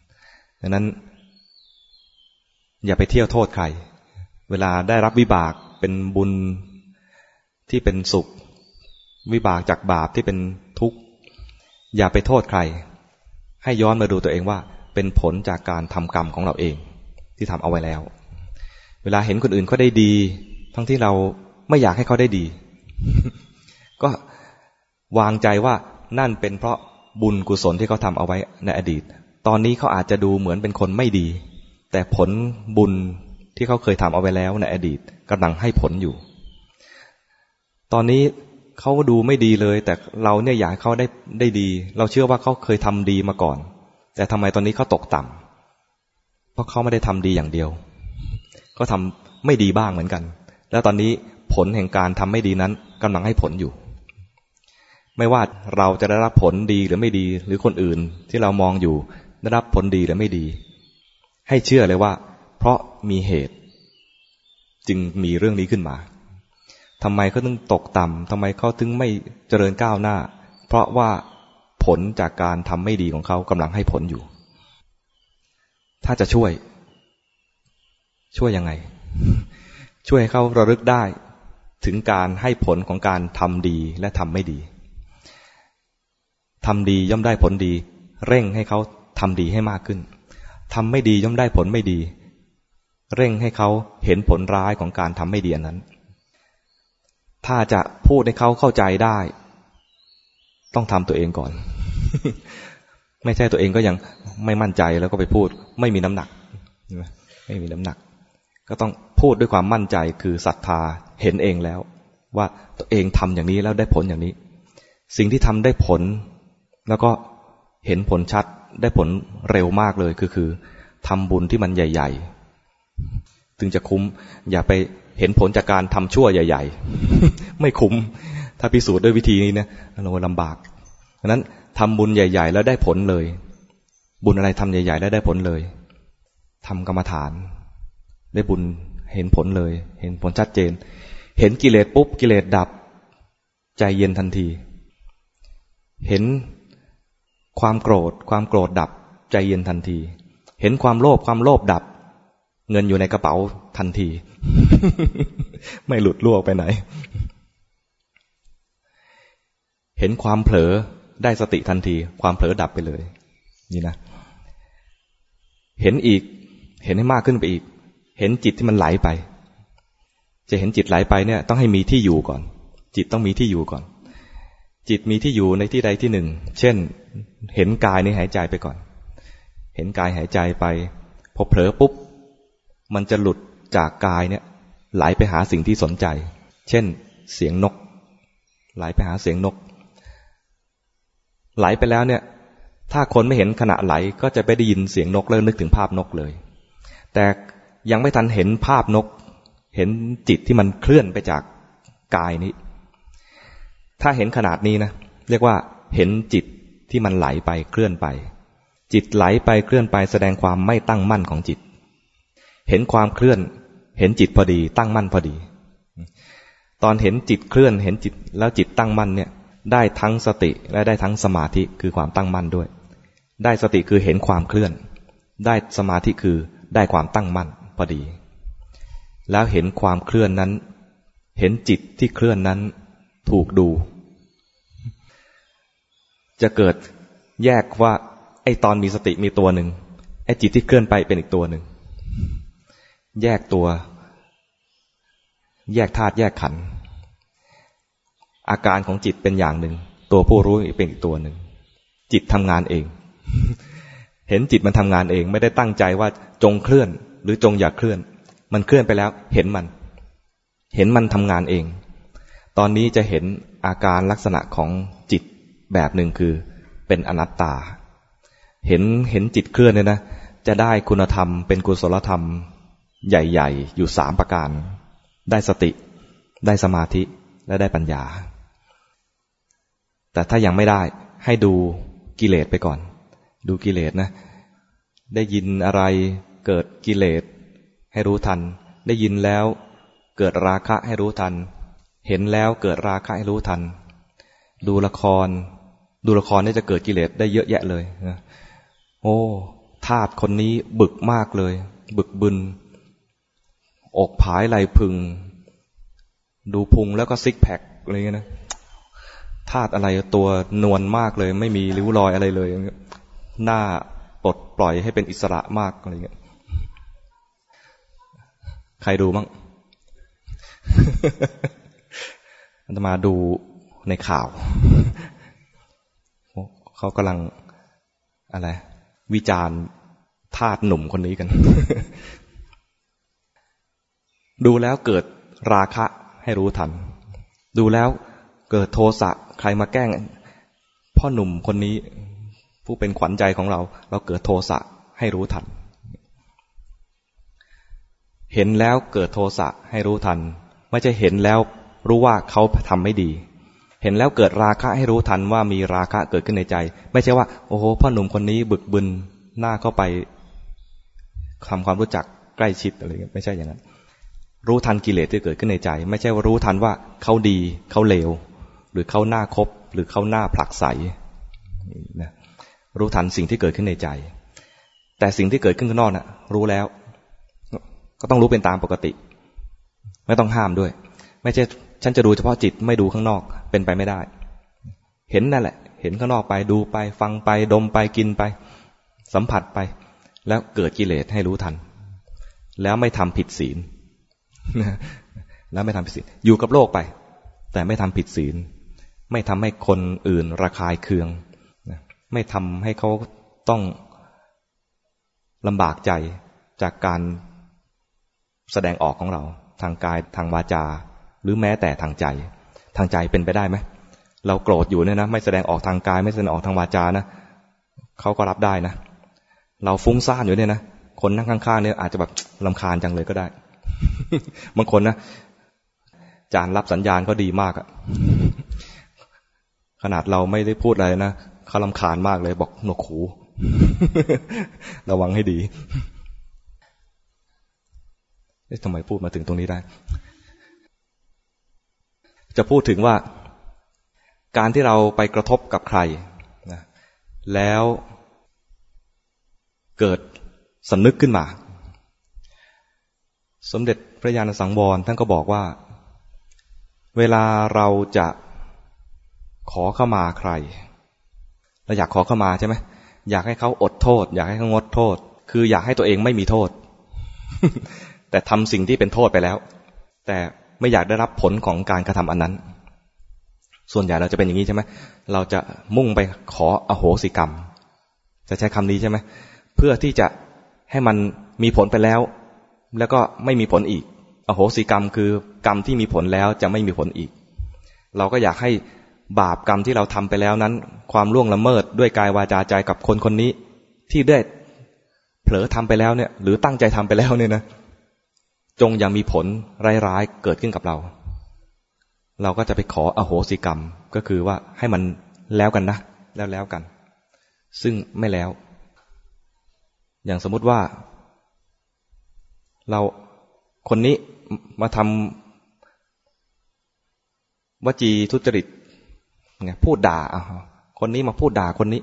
S1: ำดังนั้น อย่าไปเที่ยวโทษใคร เวลาได้รับวิบากเป็นบุญที่เป็นสุข วิบากจากบาปที่เป็นทุกข์ อย่าไปโทษใคร ให้ย้อนมาดูตัวเองว่า เป็นผลจากการทำกรรมของเราเอง ที่ทำเอาไว้แล้ว เวลาเห็นคนอื่นเขาได้ดี ทั้งที่เราไม่อยากให้เขาได้ดี ก็วางใจว่านั่นเป็นเพราะ บุญกุศลที่เขาทำเอาไว้ในอดีต ตอนนี้เขาอาจจะดูเหมือนเป็นคนไม่ดี แต่ผลบุญที่เขาเคยทำเอาไว้แล้วในอดีตกำลังให้ผลอยู่ ตอนนี้เขาดูไม่ดีเลย แต่เราเนี่ยอยากเขาได้ได้ดี เราเชื่อว่าเขาเคยทำดีมาก่อน แต่ทำไมตอนนี้เขาตกต่ำเพราะเขาไม่ได้ทำดีอย่างเดียว ก็ทำไม่ดีบ้างเหมือนกัน แล้วตอนนี้ผลแห่งการทำไม่ดีนั้นกำลังให้ผลอยู่ ไม่ว่าเราจะได้รับผลดีหรือไม่ดี หรือคนอื่นที่เรามองอยู่ได้รับผลดีหรือไม่ดี ให้เชื่อเลยว่า เพราะมีเหตุ จึงมีเรื่องนี้ขึ้นมาทำไมเขาถึงตกต่ำทำไมเขาถึงไม่เจริญก้าวหน้า เพราะว่าผลจากการทำไม่ดีของเขากำลังให้ผลอยู่ ถ้าจะช่วย ช่วยยังไง ช่วยให้เขาระลึกได้ ถึงการให้ผลของการทำดีและทำไม่ดี ทำดีย่อมได้ผลดี เร่งให้เขาทำดีให้มากขึ้นทำไม่ดีย่อมได้ผลไม่ดี เร่งให้เขาเห็นผลร้ายของการทำไม่ดีอันนั้น ถ้าจะพูดให้เขาเข้าใจได้ ต้องทำตัวเองก่อน ไม่ใช่ตัวเองก็ยังไม่มั่นใจแล้วก็ไปพูด ไม่มีน้ำหนักไม่มีน้ำหนัก ก็ต้องพูดด้วยความมั่นใจคือศรัทธาเห็นเองแล้ว ว่าตัวเองทำอย่างนี้แล้วได้ผลอย่างนี้ สิ่งที่ทำได้ผล แล้วก็เห็นผลชัดได้ผลเร็วมากเลยคือคือทำบุญที่มันใหญ่ ๆ ถึงจะคุ้ม อย่าไปเห็นผลจากการทำชั่วใหญ่ ๆ ไม่คุ้ม ถ้าพิสูจน์ด้วยวิธีนี้เนี่ยเราลำบากดังนั้นทำบุญใหญ่ ๆ แล้วได้ผลเลย บุญอะไรทำใหญ่ ๆ แล้วได้ผลเลยทำกรรมฐาน ได้บุญเห็นผลเลย เห็นผลชัดเจน เห็นกิเลสปุ๊บกิเลสดับ ใจเย็นทันที เห็น ความโกรธ ความโกรธดับ ใจเย็นทันที เห็นความโลภความโลภดับ เงินอยู่ในกระเป๋าทันที ไม่หลุดล่วงไปไหน เห็นความเผลอได้สติทันที ความเผลอดับไปเลย นี่นะ เห็นอีก เห็นให้มากขึ้นไปอีก เห็นจิตที่มันไหลไป จะเห็นจิตไหลไปเนี่ย ต้องให้มีที่อยู่ก่อน จิตต้องมีที่อยู่ก่อน จิตมีที่อยู่ในที่ใดที่หนึ่ง เช่น เห็นกายในหายใจไปก่อน เห็นกายหายใจไป พอเผลอปุ๊บ มันจะหลุดจากกายเนี่ยไหลไปหาสิ่งที่สนใจ เช่น เสียงนก ไหลไปหาเสียงนก ไหลไปแล้วเนี่ย ถ้าคนไม่เห็นขณะไหลก็จะไปได้ยินเสียงนกแล้วนึกถึงภาพนกเลย แต่ยังไม่ทันเห็นภาพนก เห็นจิตที่มันเคลื่อนไปจากกายนี้ ถ้าเห็นขนาดนี้นะ เรียกว่าเห็นจิตที่มันไหลไปเคลื่อนไป จิตไหลไปเคลื่อนไปแสดงความไม่ตั้งมั่นของจิต เห็นความเคลื่อน เห็นจิตพอดี ตั้งมั่นพอดี ตอนเห็นจิตเคลื่อน เห็นจิตแล้วจิตตั้งมั่นเนี่ย ได้ทั้งสติและได้ทั้งสมาธิคือความตั้งมั่นด้วย ได้สติคือเห็นความเคลื่อน ได้สมาธิคือได้ความตั้งมั่นพอดี แล้วเห็นความเคลื่อนนั้น เห็นจิตที่เคลื่อนนั้น ถูกดู จะเกิดแยกว่า ไอ้ตอนมีสติมีตัวหนึ่งไอ้จิตที่เคลื่อนไปเป็นอีกตัวหนึ่งแยกตัว แยกธาตุแยกขัน อาการของจิตเป็นอย่างหนึ่ง ตัวผู้รู้เป็นอีกตัวหนึ่ง จิตทำงานเอง เห็นจิตมันทำงานเอง ไม่ได้ตั้งใจว่าจงเคลื่อน หรือจงอย่าเคลื่อน มันเคลื่อนไปแล้ว เห็นมัน เห็นมันทำงานเอง ตอนนี้จะเห็นอาการลักษณะของจิต แบบหนึ่งคือเป็นอนัตตา เห็นเห็นจิตเคลื่อนเนี่ยนะ จะได้คุณธรรมเป็นกุศลธรรมใหญ่ ๆ อยู่สามประการ ได้สติ ได้สมาธิ และได้ปัญญา แต่ถ้ายังไม่ได้ให้ดูกิเลสไปก่อน ดูกิเลสนะ ได้ยินอะไรเกิดกิเลสให้รู้ทัน ได้ยินแล้วเกิดราคะให้รู้ทัน เห็นแล้วเกิดราคะให้รู้ทัน ดูละคร ดูละครนี่จะเกิดกิเลสได้เยอะแยะเลยนะโอ้ธาตคนนี้บึกมากเลย บึกบึน อกผายไหลพึง ดูพุงแล้วก็ซิกแพคอะไรเงี้ยนะธาตุอะไรตัวนวลมากเลย ไม่มีริ้วรอยอะไรเลย หน้าปลดปล่อยให้เป็นอิสระมากอะไรเงี้ย ใครดูมั้งอันตมาดูในข่าว เขากำลังอะไรวิจารณ์ทาตหนุ่มคนนี้กัน ดูแล้วเกิดราคะให้รู้ทัน ดูแล้วเกิดโทสะใครมาแกล้ง พ่อหนุ่มคนนี้ ผู้เป็นขวัญใจของเรา เราเกิดโทสะให้รู้ทัน เห็นแล้วเกิดโทสะให้รู้ทัน ไม่ใช่เห็นแล้วรู้ว่าเขาทำไม่ดี เห็นแล้วเกิดราคะให้รู้ทันว่ามีราคะเกิดขึ้นในใจ ไม่ใช่ว่า โอ้โหพ่อหนุ่มคนนี้บึกบึนหน้าเข้าไปทำความรู้จักใกล้ชิดอะไรเงี้ยไม่ใช่อย่างนั้น รู้ทันกิเลสที่เกิดขึ้นในใจ ไม่ใช่ว่ารู้ทันว่าเขาดีเขาเลว หรือเขาหน้าคบ หรือเขาหน้าผลักใสนะรู้ทันสิ่งที่เกิดขึ้นในใจ แต่สิ่งที่เกิดขึ้นข้างนอกนะ่ะ รู้แล้ว ก็ต้องรู้เป็นตามปกติ ไม่ต้องห้ามด้วย ไม่ใช่ ฉันจะดูเฉพาะจิตไม่ดูข้างนอกเป็นไปไม่ได้ เห็นนั่นแหละ เห็นข้างนอกไปดูไป ฟังไปดมไปกินไป สัมผัสไป แล้วเกิดกิเลสให้รู้ทัน แล้วไม่ทำผิดศีลแล้วไม่ทำผิดศีลอยู่กับโลกไป แต่ไม่ทำผิดศีล ไม่ทำให้คนอื่นระคายเคืองไม่ทำให้เขาต้องลำบากใจจากการแสดงออกของเรา ทางกายทางวาจา หรือแม้แต่ทางใจ ทางใจเป็นไปได้ไหมเราโกรธอยู่เนี่ยนะ ไม่แสดงออกทางกาย ไม่แสดงออกทางวาจานะเขาก็รับได้นะ เราฟุ้งซ่านอยู่เนี่ยนะคนนั่งข้างๆเนี่ยอาจจะแบบลำคาญจังเลยก็ได้ บางคนนะจานรับสัญญาณก็ดีมากอะขนาดเราไม่ได้พูดอะไรนะเขาลำคาญมากเลย บอกหนวกหูระวังให้ดีทำไมพูดมาถึงตรงนี้ได้ จะพูดถึงว่า การที่เราไปกระทบกับใครนะแล้วเกิดสำนึกขึ้นมา สมเด็จพระญาณสังวรท่านก็บอกว่า เวลาเราจะขอเข้ามาใครเราอยากขอเข้ามาใช่ไหมอยากให้เขาอดโทษ อยากให้เขางดโทษ คืออยากให้ตัวเองไม่มีโทษ แต่ทำสิ่งที่เป็นโทษไปแล้ว แต่ ไม่อยากได้รับผลของการกระทำอันนั้น ส่วนใหญ่เราจะเป็นอย่างนี้ใช่ไหมเราจะมุ่งไปขออโหสิกรรม จะใช้คำนี้ใช่ไหมเพื่อที่จะให้มันมีผลไปแล้ว แล้วก็ไม่มีผลอีก อโหสิกรรมคือกรรมที่มีผลแล้วจะไม่มีผลอีก เราก็อยากให้บาปกรรมที่เราทำไปแล้วนั้น ความล่วงละเมิดด้วยกายวาจาใจกับคนคนนี้ที่ได้เผลอทำไปแล้วเนี่ย หรือตั้งใจทำไปแล้วเนี่ยนะ จงอย่ามีผลร้ายๆเกิดขึ้นกับเรา เราก็จะไปขออโหสิกรรมก็คือว่าให้มันแล้วกันนะ แล้วแล้วกัน ซึ่งไม่แล้ว อย่างสมมุติว่า เราคนนี้มาทำวจีทุจริตไงพูดด่าคนนี้มาพูดด่าคนนี้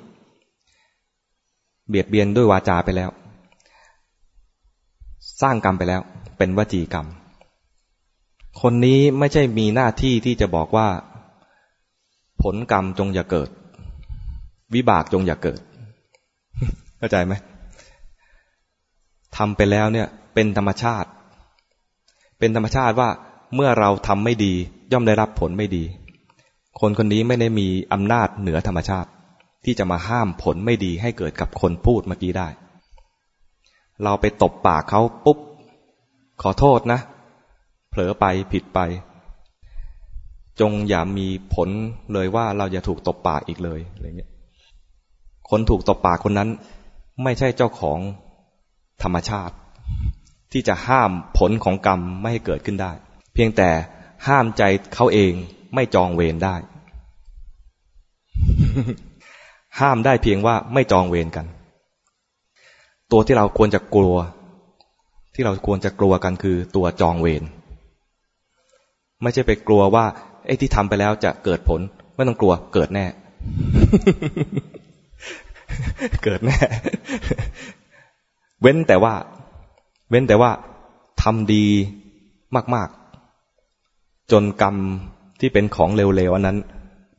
S1: เบียดเบียนด้วยวาจาไปแล้ว สร้างกรรมไปแล้ว เป็นวจีกรรม คนนี้ไม่ใช่มีหน้าที่ที่จะบอกว่า ผลกรรมจงอย่าเกิด วิบากจงอย่าเกิด เข้าใจไหมทำไปแล้วเนี่ย เป็นธรรมชาติ เป็นธรรมชาติว่าเมื่อเราทำไม่ดี ย่อมได้รับผลไม่ดี คนคนนี้ไม่ได้มีอำนาจเหนือธรรมชาติ ที่จะมาห้ามผลไม่ดีให้เกิดกับคนพูดเมื่อกี้ได้ เราไปตบปากเขาปุ๊บ ขอโทษนะ เผลอไปผิดไป จงอย่ามีผลเลยว่าเราจะถูกตบปากอีกเลยอะไรเงี้ยคนถูกตบปากคนนั้น ไม่ใช่เจ้าของธรรมชาติ ที่จะห้ามผลของกรรมไม่ให้เกิดขึ้นได้ เพียงแต่ห้ามใจเขาเองไม่จองเวรได้ ห้ามได้เพียงว่าไม่จองเวรกัน ตัวที่เราควรจะกลัว ที่เราควรจะกลัวกันคือตัวจองเวรไม่ใช่ไปกลัวว่าไอ้ที่ทำไปแล้วจะเกิดผล ไม่ต้องกลัวเกิดแน่ เกิดแน่ เว้นแต่ว่า เว้นแต่ว่าทำดีมากๆ จนกรรมที่เป็นของเร็วๆอันนั้น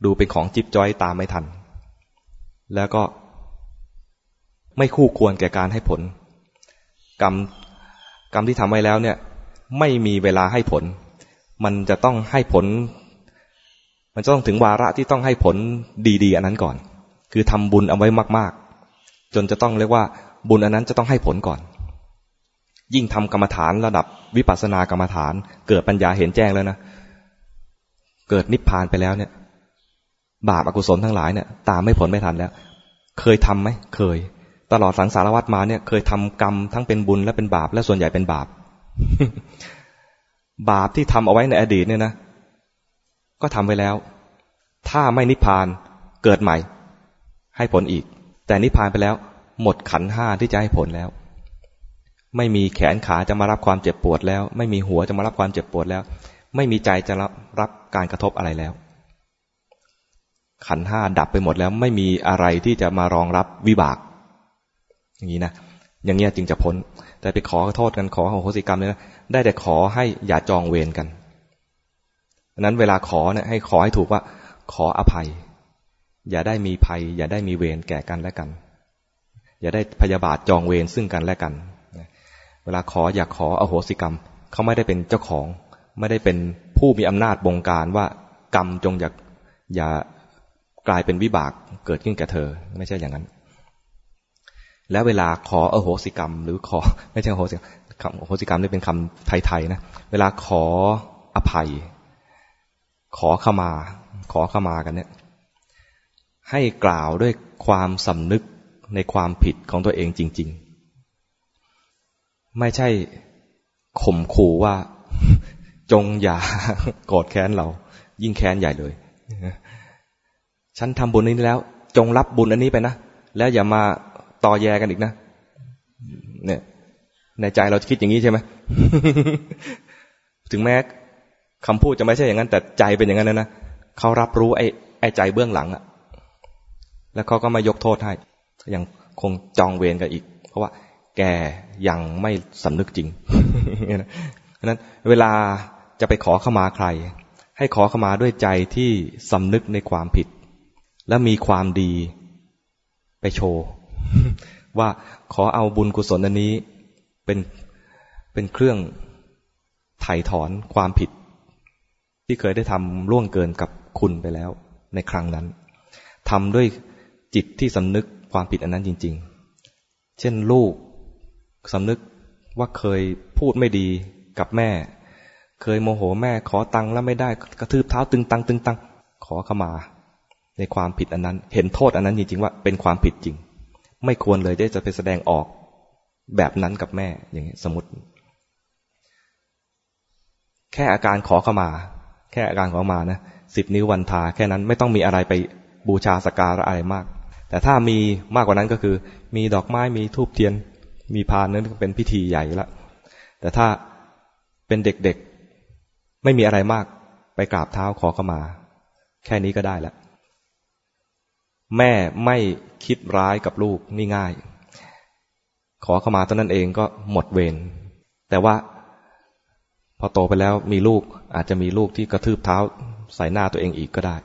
S1: ดูเป็นของจิบจ้อยตามไม่ทัน แล้วก็ ไม่คู่ควรแก่การให้ผล กรรมกรรมที่ทำไว้แล้วเนี่ย ไม่มีเวลาให้ผล มันจะต้องให้ผล มันจะต้องถึงวาระที่ต้องให้ผลดีๆ อันนั้นก่อน คือทำบุญเอาไว้มาก ๆ จนจะต้องเรียกว่า บุญอันนั้นจะต้องให้ผลก่อน ยิ่งทำกรรมฐานระดับวิปัสสนากรรมฐาน เกิดปัญญาเห็นแจ้งแล้วนะ เกิดนิพพานไปแล้วเนี่ย บาปอกุศลทั้งหลายเนี่ย ตามไม่ผลไม่ทันแล้ว เคยทำไหมเคย ตลอดสังสารวัตรมาเนี่ยเคยทำกรรมทั้งเป็นบุญและเป็นบาป และส่วนใหญ่เป็นบาป บาปที่ทำเอาไว้ในอดีตเนี่ยนะ ก็ทำไว้แล้ว ถ้าไม่นิพพานเกิดใหม่ ให้ผลอีก แต่นิพพานไปแล้ว หมดขันห้าที่จะให้ผลแล้ว ไม่มีแขนขาจะมารับความเจ็บปวดแล้ว ไม่มีหัวจะมารับความเจ็บปวดแล้ว ไม่มีใจจะรับรับการกระทบอะไรแล้ว ขันห้าดับไปหมดแล้ว ไม่มีอะไรที่จะมารองรับวิบาก อย่างนี้นะอย่างเงี้ยจึงจะพ้น แต่ไปขอโทษกันขอโหสิกรรมเนี่ยนะได้แต่ขอให้อย่าจองเวรกันนั้นเวลาขอเนี่ยให้ขอให้ถูกว่าขออภัย อย่าได้มีภัย อย่าได้มีเวรแก่กันและกัน อย่าได้พยาบาทจองเวรซึ่งกันและกัน เวลาขออยากขออโหสิกรรม เขาไม่ได้เป็นเจ้าของ ไม่ได้เป็นผู้มีอำนาจบงการว่ากรรมจงอย่าอย่ากลายเป็นวิบากเกิดขึ้นแก่เธอ ไม่ใช่อย่างนั้น แล้วเวลาขออโหสิกรรม หรือขอไม่ใช่อโหสิกรรมคำอโหสิกรรมนี่เป็นคำไทยๆนะเวลาขออภัย ขอขมา ขอขมากันเนี่ย ให้กล่าวด้วยความสำนึกในความผิดของตัวเองจริง ๆ ไม่ใช่ข่มขู่ว่า จงอย่าโกรธแค้นเรา ยิ่งแค้นใหญ่เลยฉันทำบุญนี้แล้ว จงรับบุญอันนี้ไปนะแล้วอย่ามา ต่อแยกันอีกนะ เนี่ย ในใจเราคิดอย่างนี้ใช่ไหมถึงแม้คำพูดจะไม่ใช่อย่างนั้น แต่ใจเป็นอย่างนั้นนะนะเขารับรู้ไอ้ไอ้ใจเบื้องหลังอะแล้วเขาก็มายกโทษให้ยังคงจองเวรกันอีก เพราะว่า แกยังไม่สำนึกจริงเพราะนั้นเวลาจะไปขอเข้ามาใคร ให้ขอเข้ามาด้วยใจที่สำนึกในความผิด และมีความดีไปโชว์ ว่าขอเอาบุญกุศลอันนี้ เป็นเป็นเครื่องไถ่ถอนความผิด ที่เคยได้ทำล่วงเกินกับคุณไปแล้ว ในครั้งนั้นทำด้วยจิตที่สำนึกความผิดอันนั้นจริง ๆ เช่นลูกสำนึกว่าเคยพูดไม่ดีกับแม่ เคยโมโหแม่ขอตังค์แล้วไม่ได้กระทืบเท้าตึงตังตึงตังขอเข้ามา ในความผิดอันนั้น เห็นโทษอันนั้นจริงๆว่าเป็นความผิดจริง ไม่ควรเลยได้จะไปแสดงออกแบบนั้นกับแม่ อย่างนี้สมมติ แค่อาการขอเข้ามา แค่อาการขอมานะสิบนิ้ววันทา แค่นั้นไม่ต้องมีอะไรไปบูชาสการะอะไรมาก แต่ถ้ามีมากกว่านั้นก็คือ มีดอกไม้มีทูบเทียน มีพานนั้นเป็นพิธีใหญ่ละแต่ถ้าเป็นเด็กๆไม่มีอะไรมาก ไปกราบเท้าขอเข้ามา แค่นี้ก็ได้แล้ว แม่ไม่คิดร้ายกับลูกนี่ง่าย ขอเข้ามาตอนนั้นเองก็หมดเวรแต่ว่าพอโตไปแล้วมีลูกอาจจะมีลูกที่กระทืบเท้าใส่หน้าตัวเองอีกก็ได้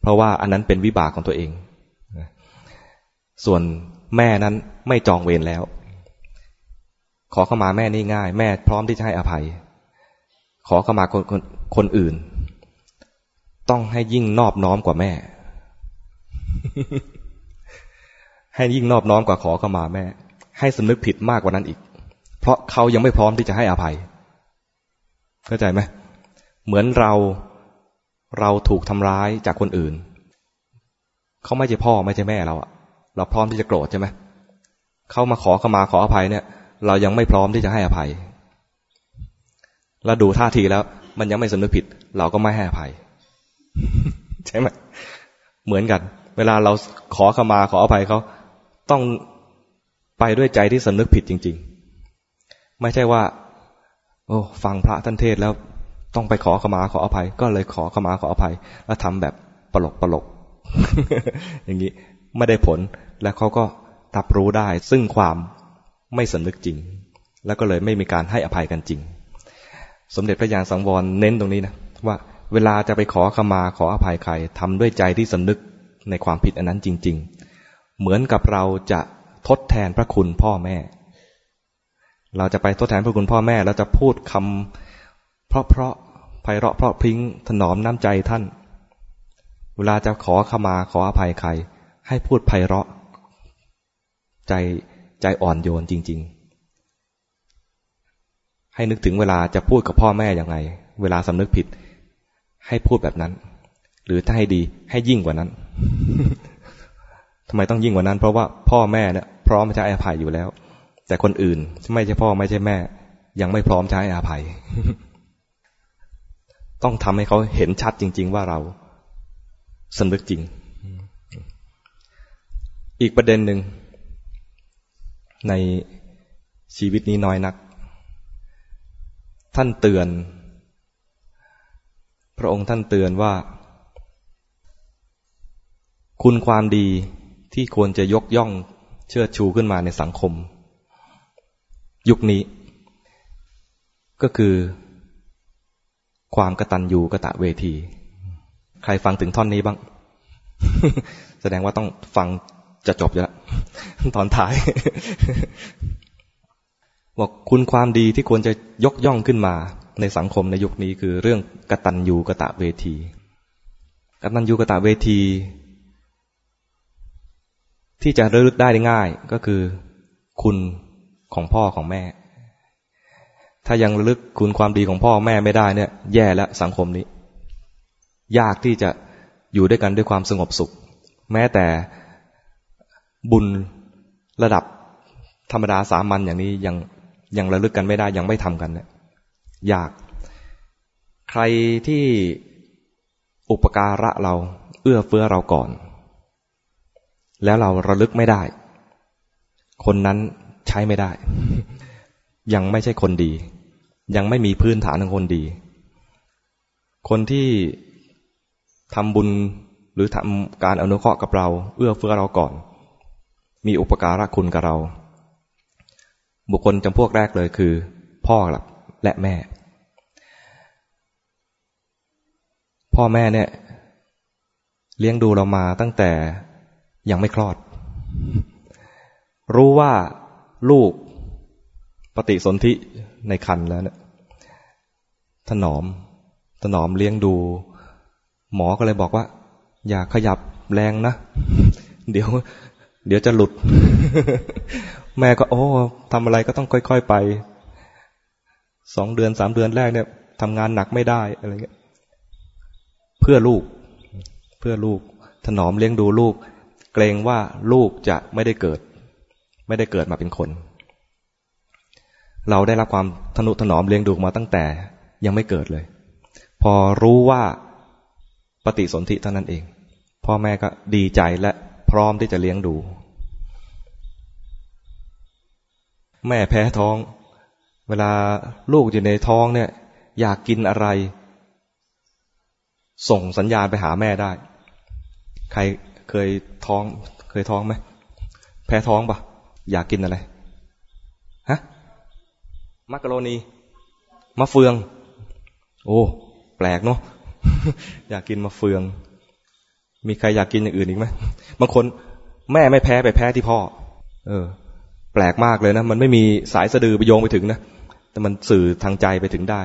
S1: เพราะว่าอันนั้นเป็นวิบากของตัวเอง ส่วนแม่นั้นไม่จองเวรแล้ว ขอเข้ามาแม่นี่ง่าย แม่พร้อมที่จะให้อภัย ขอเข้ามาคนคนคนอื่น ต้องให้ยิ่งนอบน้อมกว่าแม่ ให้ยิ่งนอบน้อมกว่าขอเข้ามาแม่ ให้สำนึกผิดมากกว่านั้นอีก เพราะเขายังไม่พร้อมที่จะให้อภัย เข้าใจไหมเหมือนเราเราถูกทำร้ายจากคนอื่น เขาไม่ใช่พ่อไม่ใช่แม่เราอะเราพร้อมที่จะโกรธใช่ไหมเขามาขอเข้ามาขออภัยเนี่ย เรายังไม่พร้อมที่จะให้อภัยเราดูท่าทีแล้ว มันยังไม่สำนึกผิด เราก็ไม่ให้อภัย ใช่ไหมเหมือนกัน เวลาเราขอขมาขออภัยเขาต้องไปด้วยใจที่สำนึกผิดจริง ๆ ไม่ใช่ว่า โอ้ฟังพระท่านเทศแล้วต้องไปขอขมาขออภัย ก็เลยขอขมาขออภัย แล้วทำแบบปลกปลกอย่างนี้ไม่ได้ผลแล้วเขาก็รับรู้ได้ ซึ่งความไม่สำนึกจริง แล้วก็เลยไม่มีการให้อภัยกันจริง สมเด็จพระยาณสังวรเน้นตรงนี้นะว่า เวลาจะไปขอขมาขออภัยใครทำด้วยใจที่สำนึก ในความผิดอันนั้นจริง ๆ เหมือนกับเราจะทดแทนพระคุณพ่อแม่ เราจะไปทดแทนพระคุณพ่อแม่เราจะพูดคำเพราะเพราะไพเราะเพราะพริ้งถนอมน้ำใจท่าน เวลาจะขอขมาขออภัยใคร ให้พูดไพเราะ ใจใจอ่อนโยนจริง ๆ ให้นึกถึงเวลาจะพูดกับพ่อแม่อย่างไง เวลาสำนึกผิด ให้พูดแบบนั้น หรือถ้าให้ดีให้ยิ่งกว่านั้น ทำไมต้องยิ่งกว่านั้น เพราะว่าพ่อแม่เนี่ยพร้อมจะให้อภัยอยู่แล้ว แต่คนอื่นไม่ใช่พ่อไม่ใช่แม่ ยังไม่พร้อมจะให้อภัย ต้องทำให้เขาเห็นชัดจริง ๆ ว่าเราสำนึกจริง อีกประเด็นหนึ่ง ในชีวิตนี้น้อยนัก ท่านเตือน พระองค์ท่านเตือนว่า คุณความดีที่ควรจะยกย่องเชิดชูขึ้นมาในสังคม ยุคนี้ ก็คือ ความกระตันยูกระตะเวที ใครฟังถึงท่อนนี้บ้าง แสดงว่าต้องฟังจะจบอยู่แล้วตอนท้ายบอกคุณความดีที่ควรจะยกย่องขึ้นมา ในสังคมในยุคนี้คือเรื่องกตัญญูกะตะเวทีกตัญญูกะตะเวที ที่จะระลึกได้ง่ายก็คือ คุณของพ่อของแม่ ถ้ายังระลึกคุณความดีของพ่อแม่ไม่ได้เนี่ย แย่แล้วสังคมนี้ ยากที่จะอยู่ด้วยกันด้วยความสงบสุข แม้แต่บุญระดับธรรมดาสามัญอย่างนี้ยังยังระลึกกันไม่ได้ยังไม่ทำกันเนี่ยยาก ใครที่อุปการะเราเอื้อเฟื้อเราก่อน แล้วเราระลึกไม่ได้ คนนั้นใช้ไม่ได้ ยังไม่ใช่คนดี ยังไม่มีพื้นฐานของคนดี คนที่ทำบุญหรือทำการอนุเคราะห์กับเรา เอื้อเฟื้อเราก่อน มีอุปการะคุณกับเรา บุคคลจำพวกแรกเลยคือ พ่อและแม่ พ่อแม่เนี่ย เลี้ยงดูเรามาตั้งแต่ ยังไม่คลอด รู้ว่าลูกปฏิสนธิในคันแล้วเนี่ยถนอม ถนอมเลี้ยงดู หมอก็เลยบอกว่า อย่าขยับแรงนะ เดี๋ยว เดี๋ยวจะหลุด แม่ก็ โอ้ทำอะไรก็ต้องค่อย ๆไป สองเดือนสามเดือนแรกเนี่ยทำงานหนักไม่ได้อะไรเงี้ย เพื่อลูก เพื่อลูก ถนอมเลี้ยงดูลูก เกรงว่าลูกจะไม่ได้เกิด ไม่ได้เกิดมาเป็นคน เราได้รับความทนุถนอมเลี้ยงดูมาตั้งแต่ยังไม่เกิดเลย พอรู้ว่าปฏิสนธิเท่านั้นเอง พ่อแม่ก็ดีใจและพร้อมที่จะเลี้ยงดู แม่แพ้ท้อง เวลาลูกอยู่ในท้องเนี่ย อยากกินอะไร ส่งสัญญาณไปหาแม่ได้ ใคร เคยท้อง เคยท้องไหมแพ้ท้องปะอยากกินอะไรฮะมักกะโรนีมะเฟือง โอ้ แปลกเนาะอยากกินมะเฟือง มีใครอยากกินอย่างอื่นอีกไหมบางคนแม่ไม่แพ้ไปแพ้ที่พ่อ เออ แปลกมากเลยนะ มันไม่มีสายสะดือไปโยงไปถึงนะ แต่มันสื่อทางใจไปถึงได้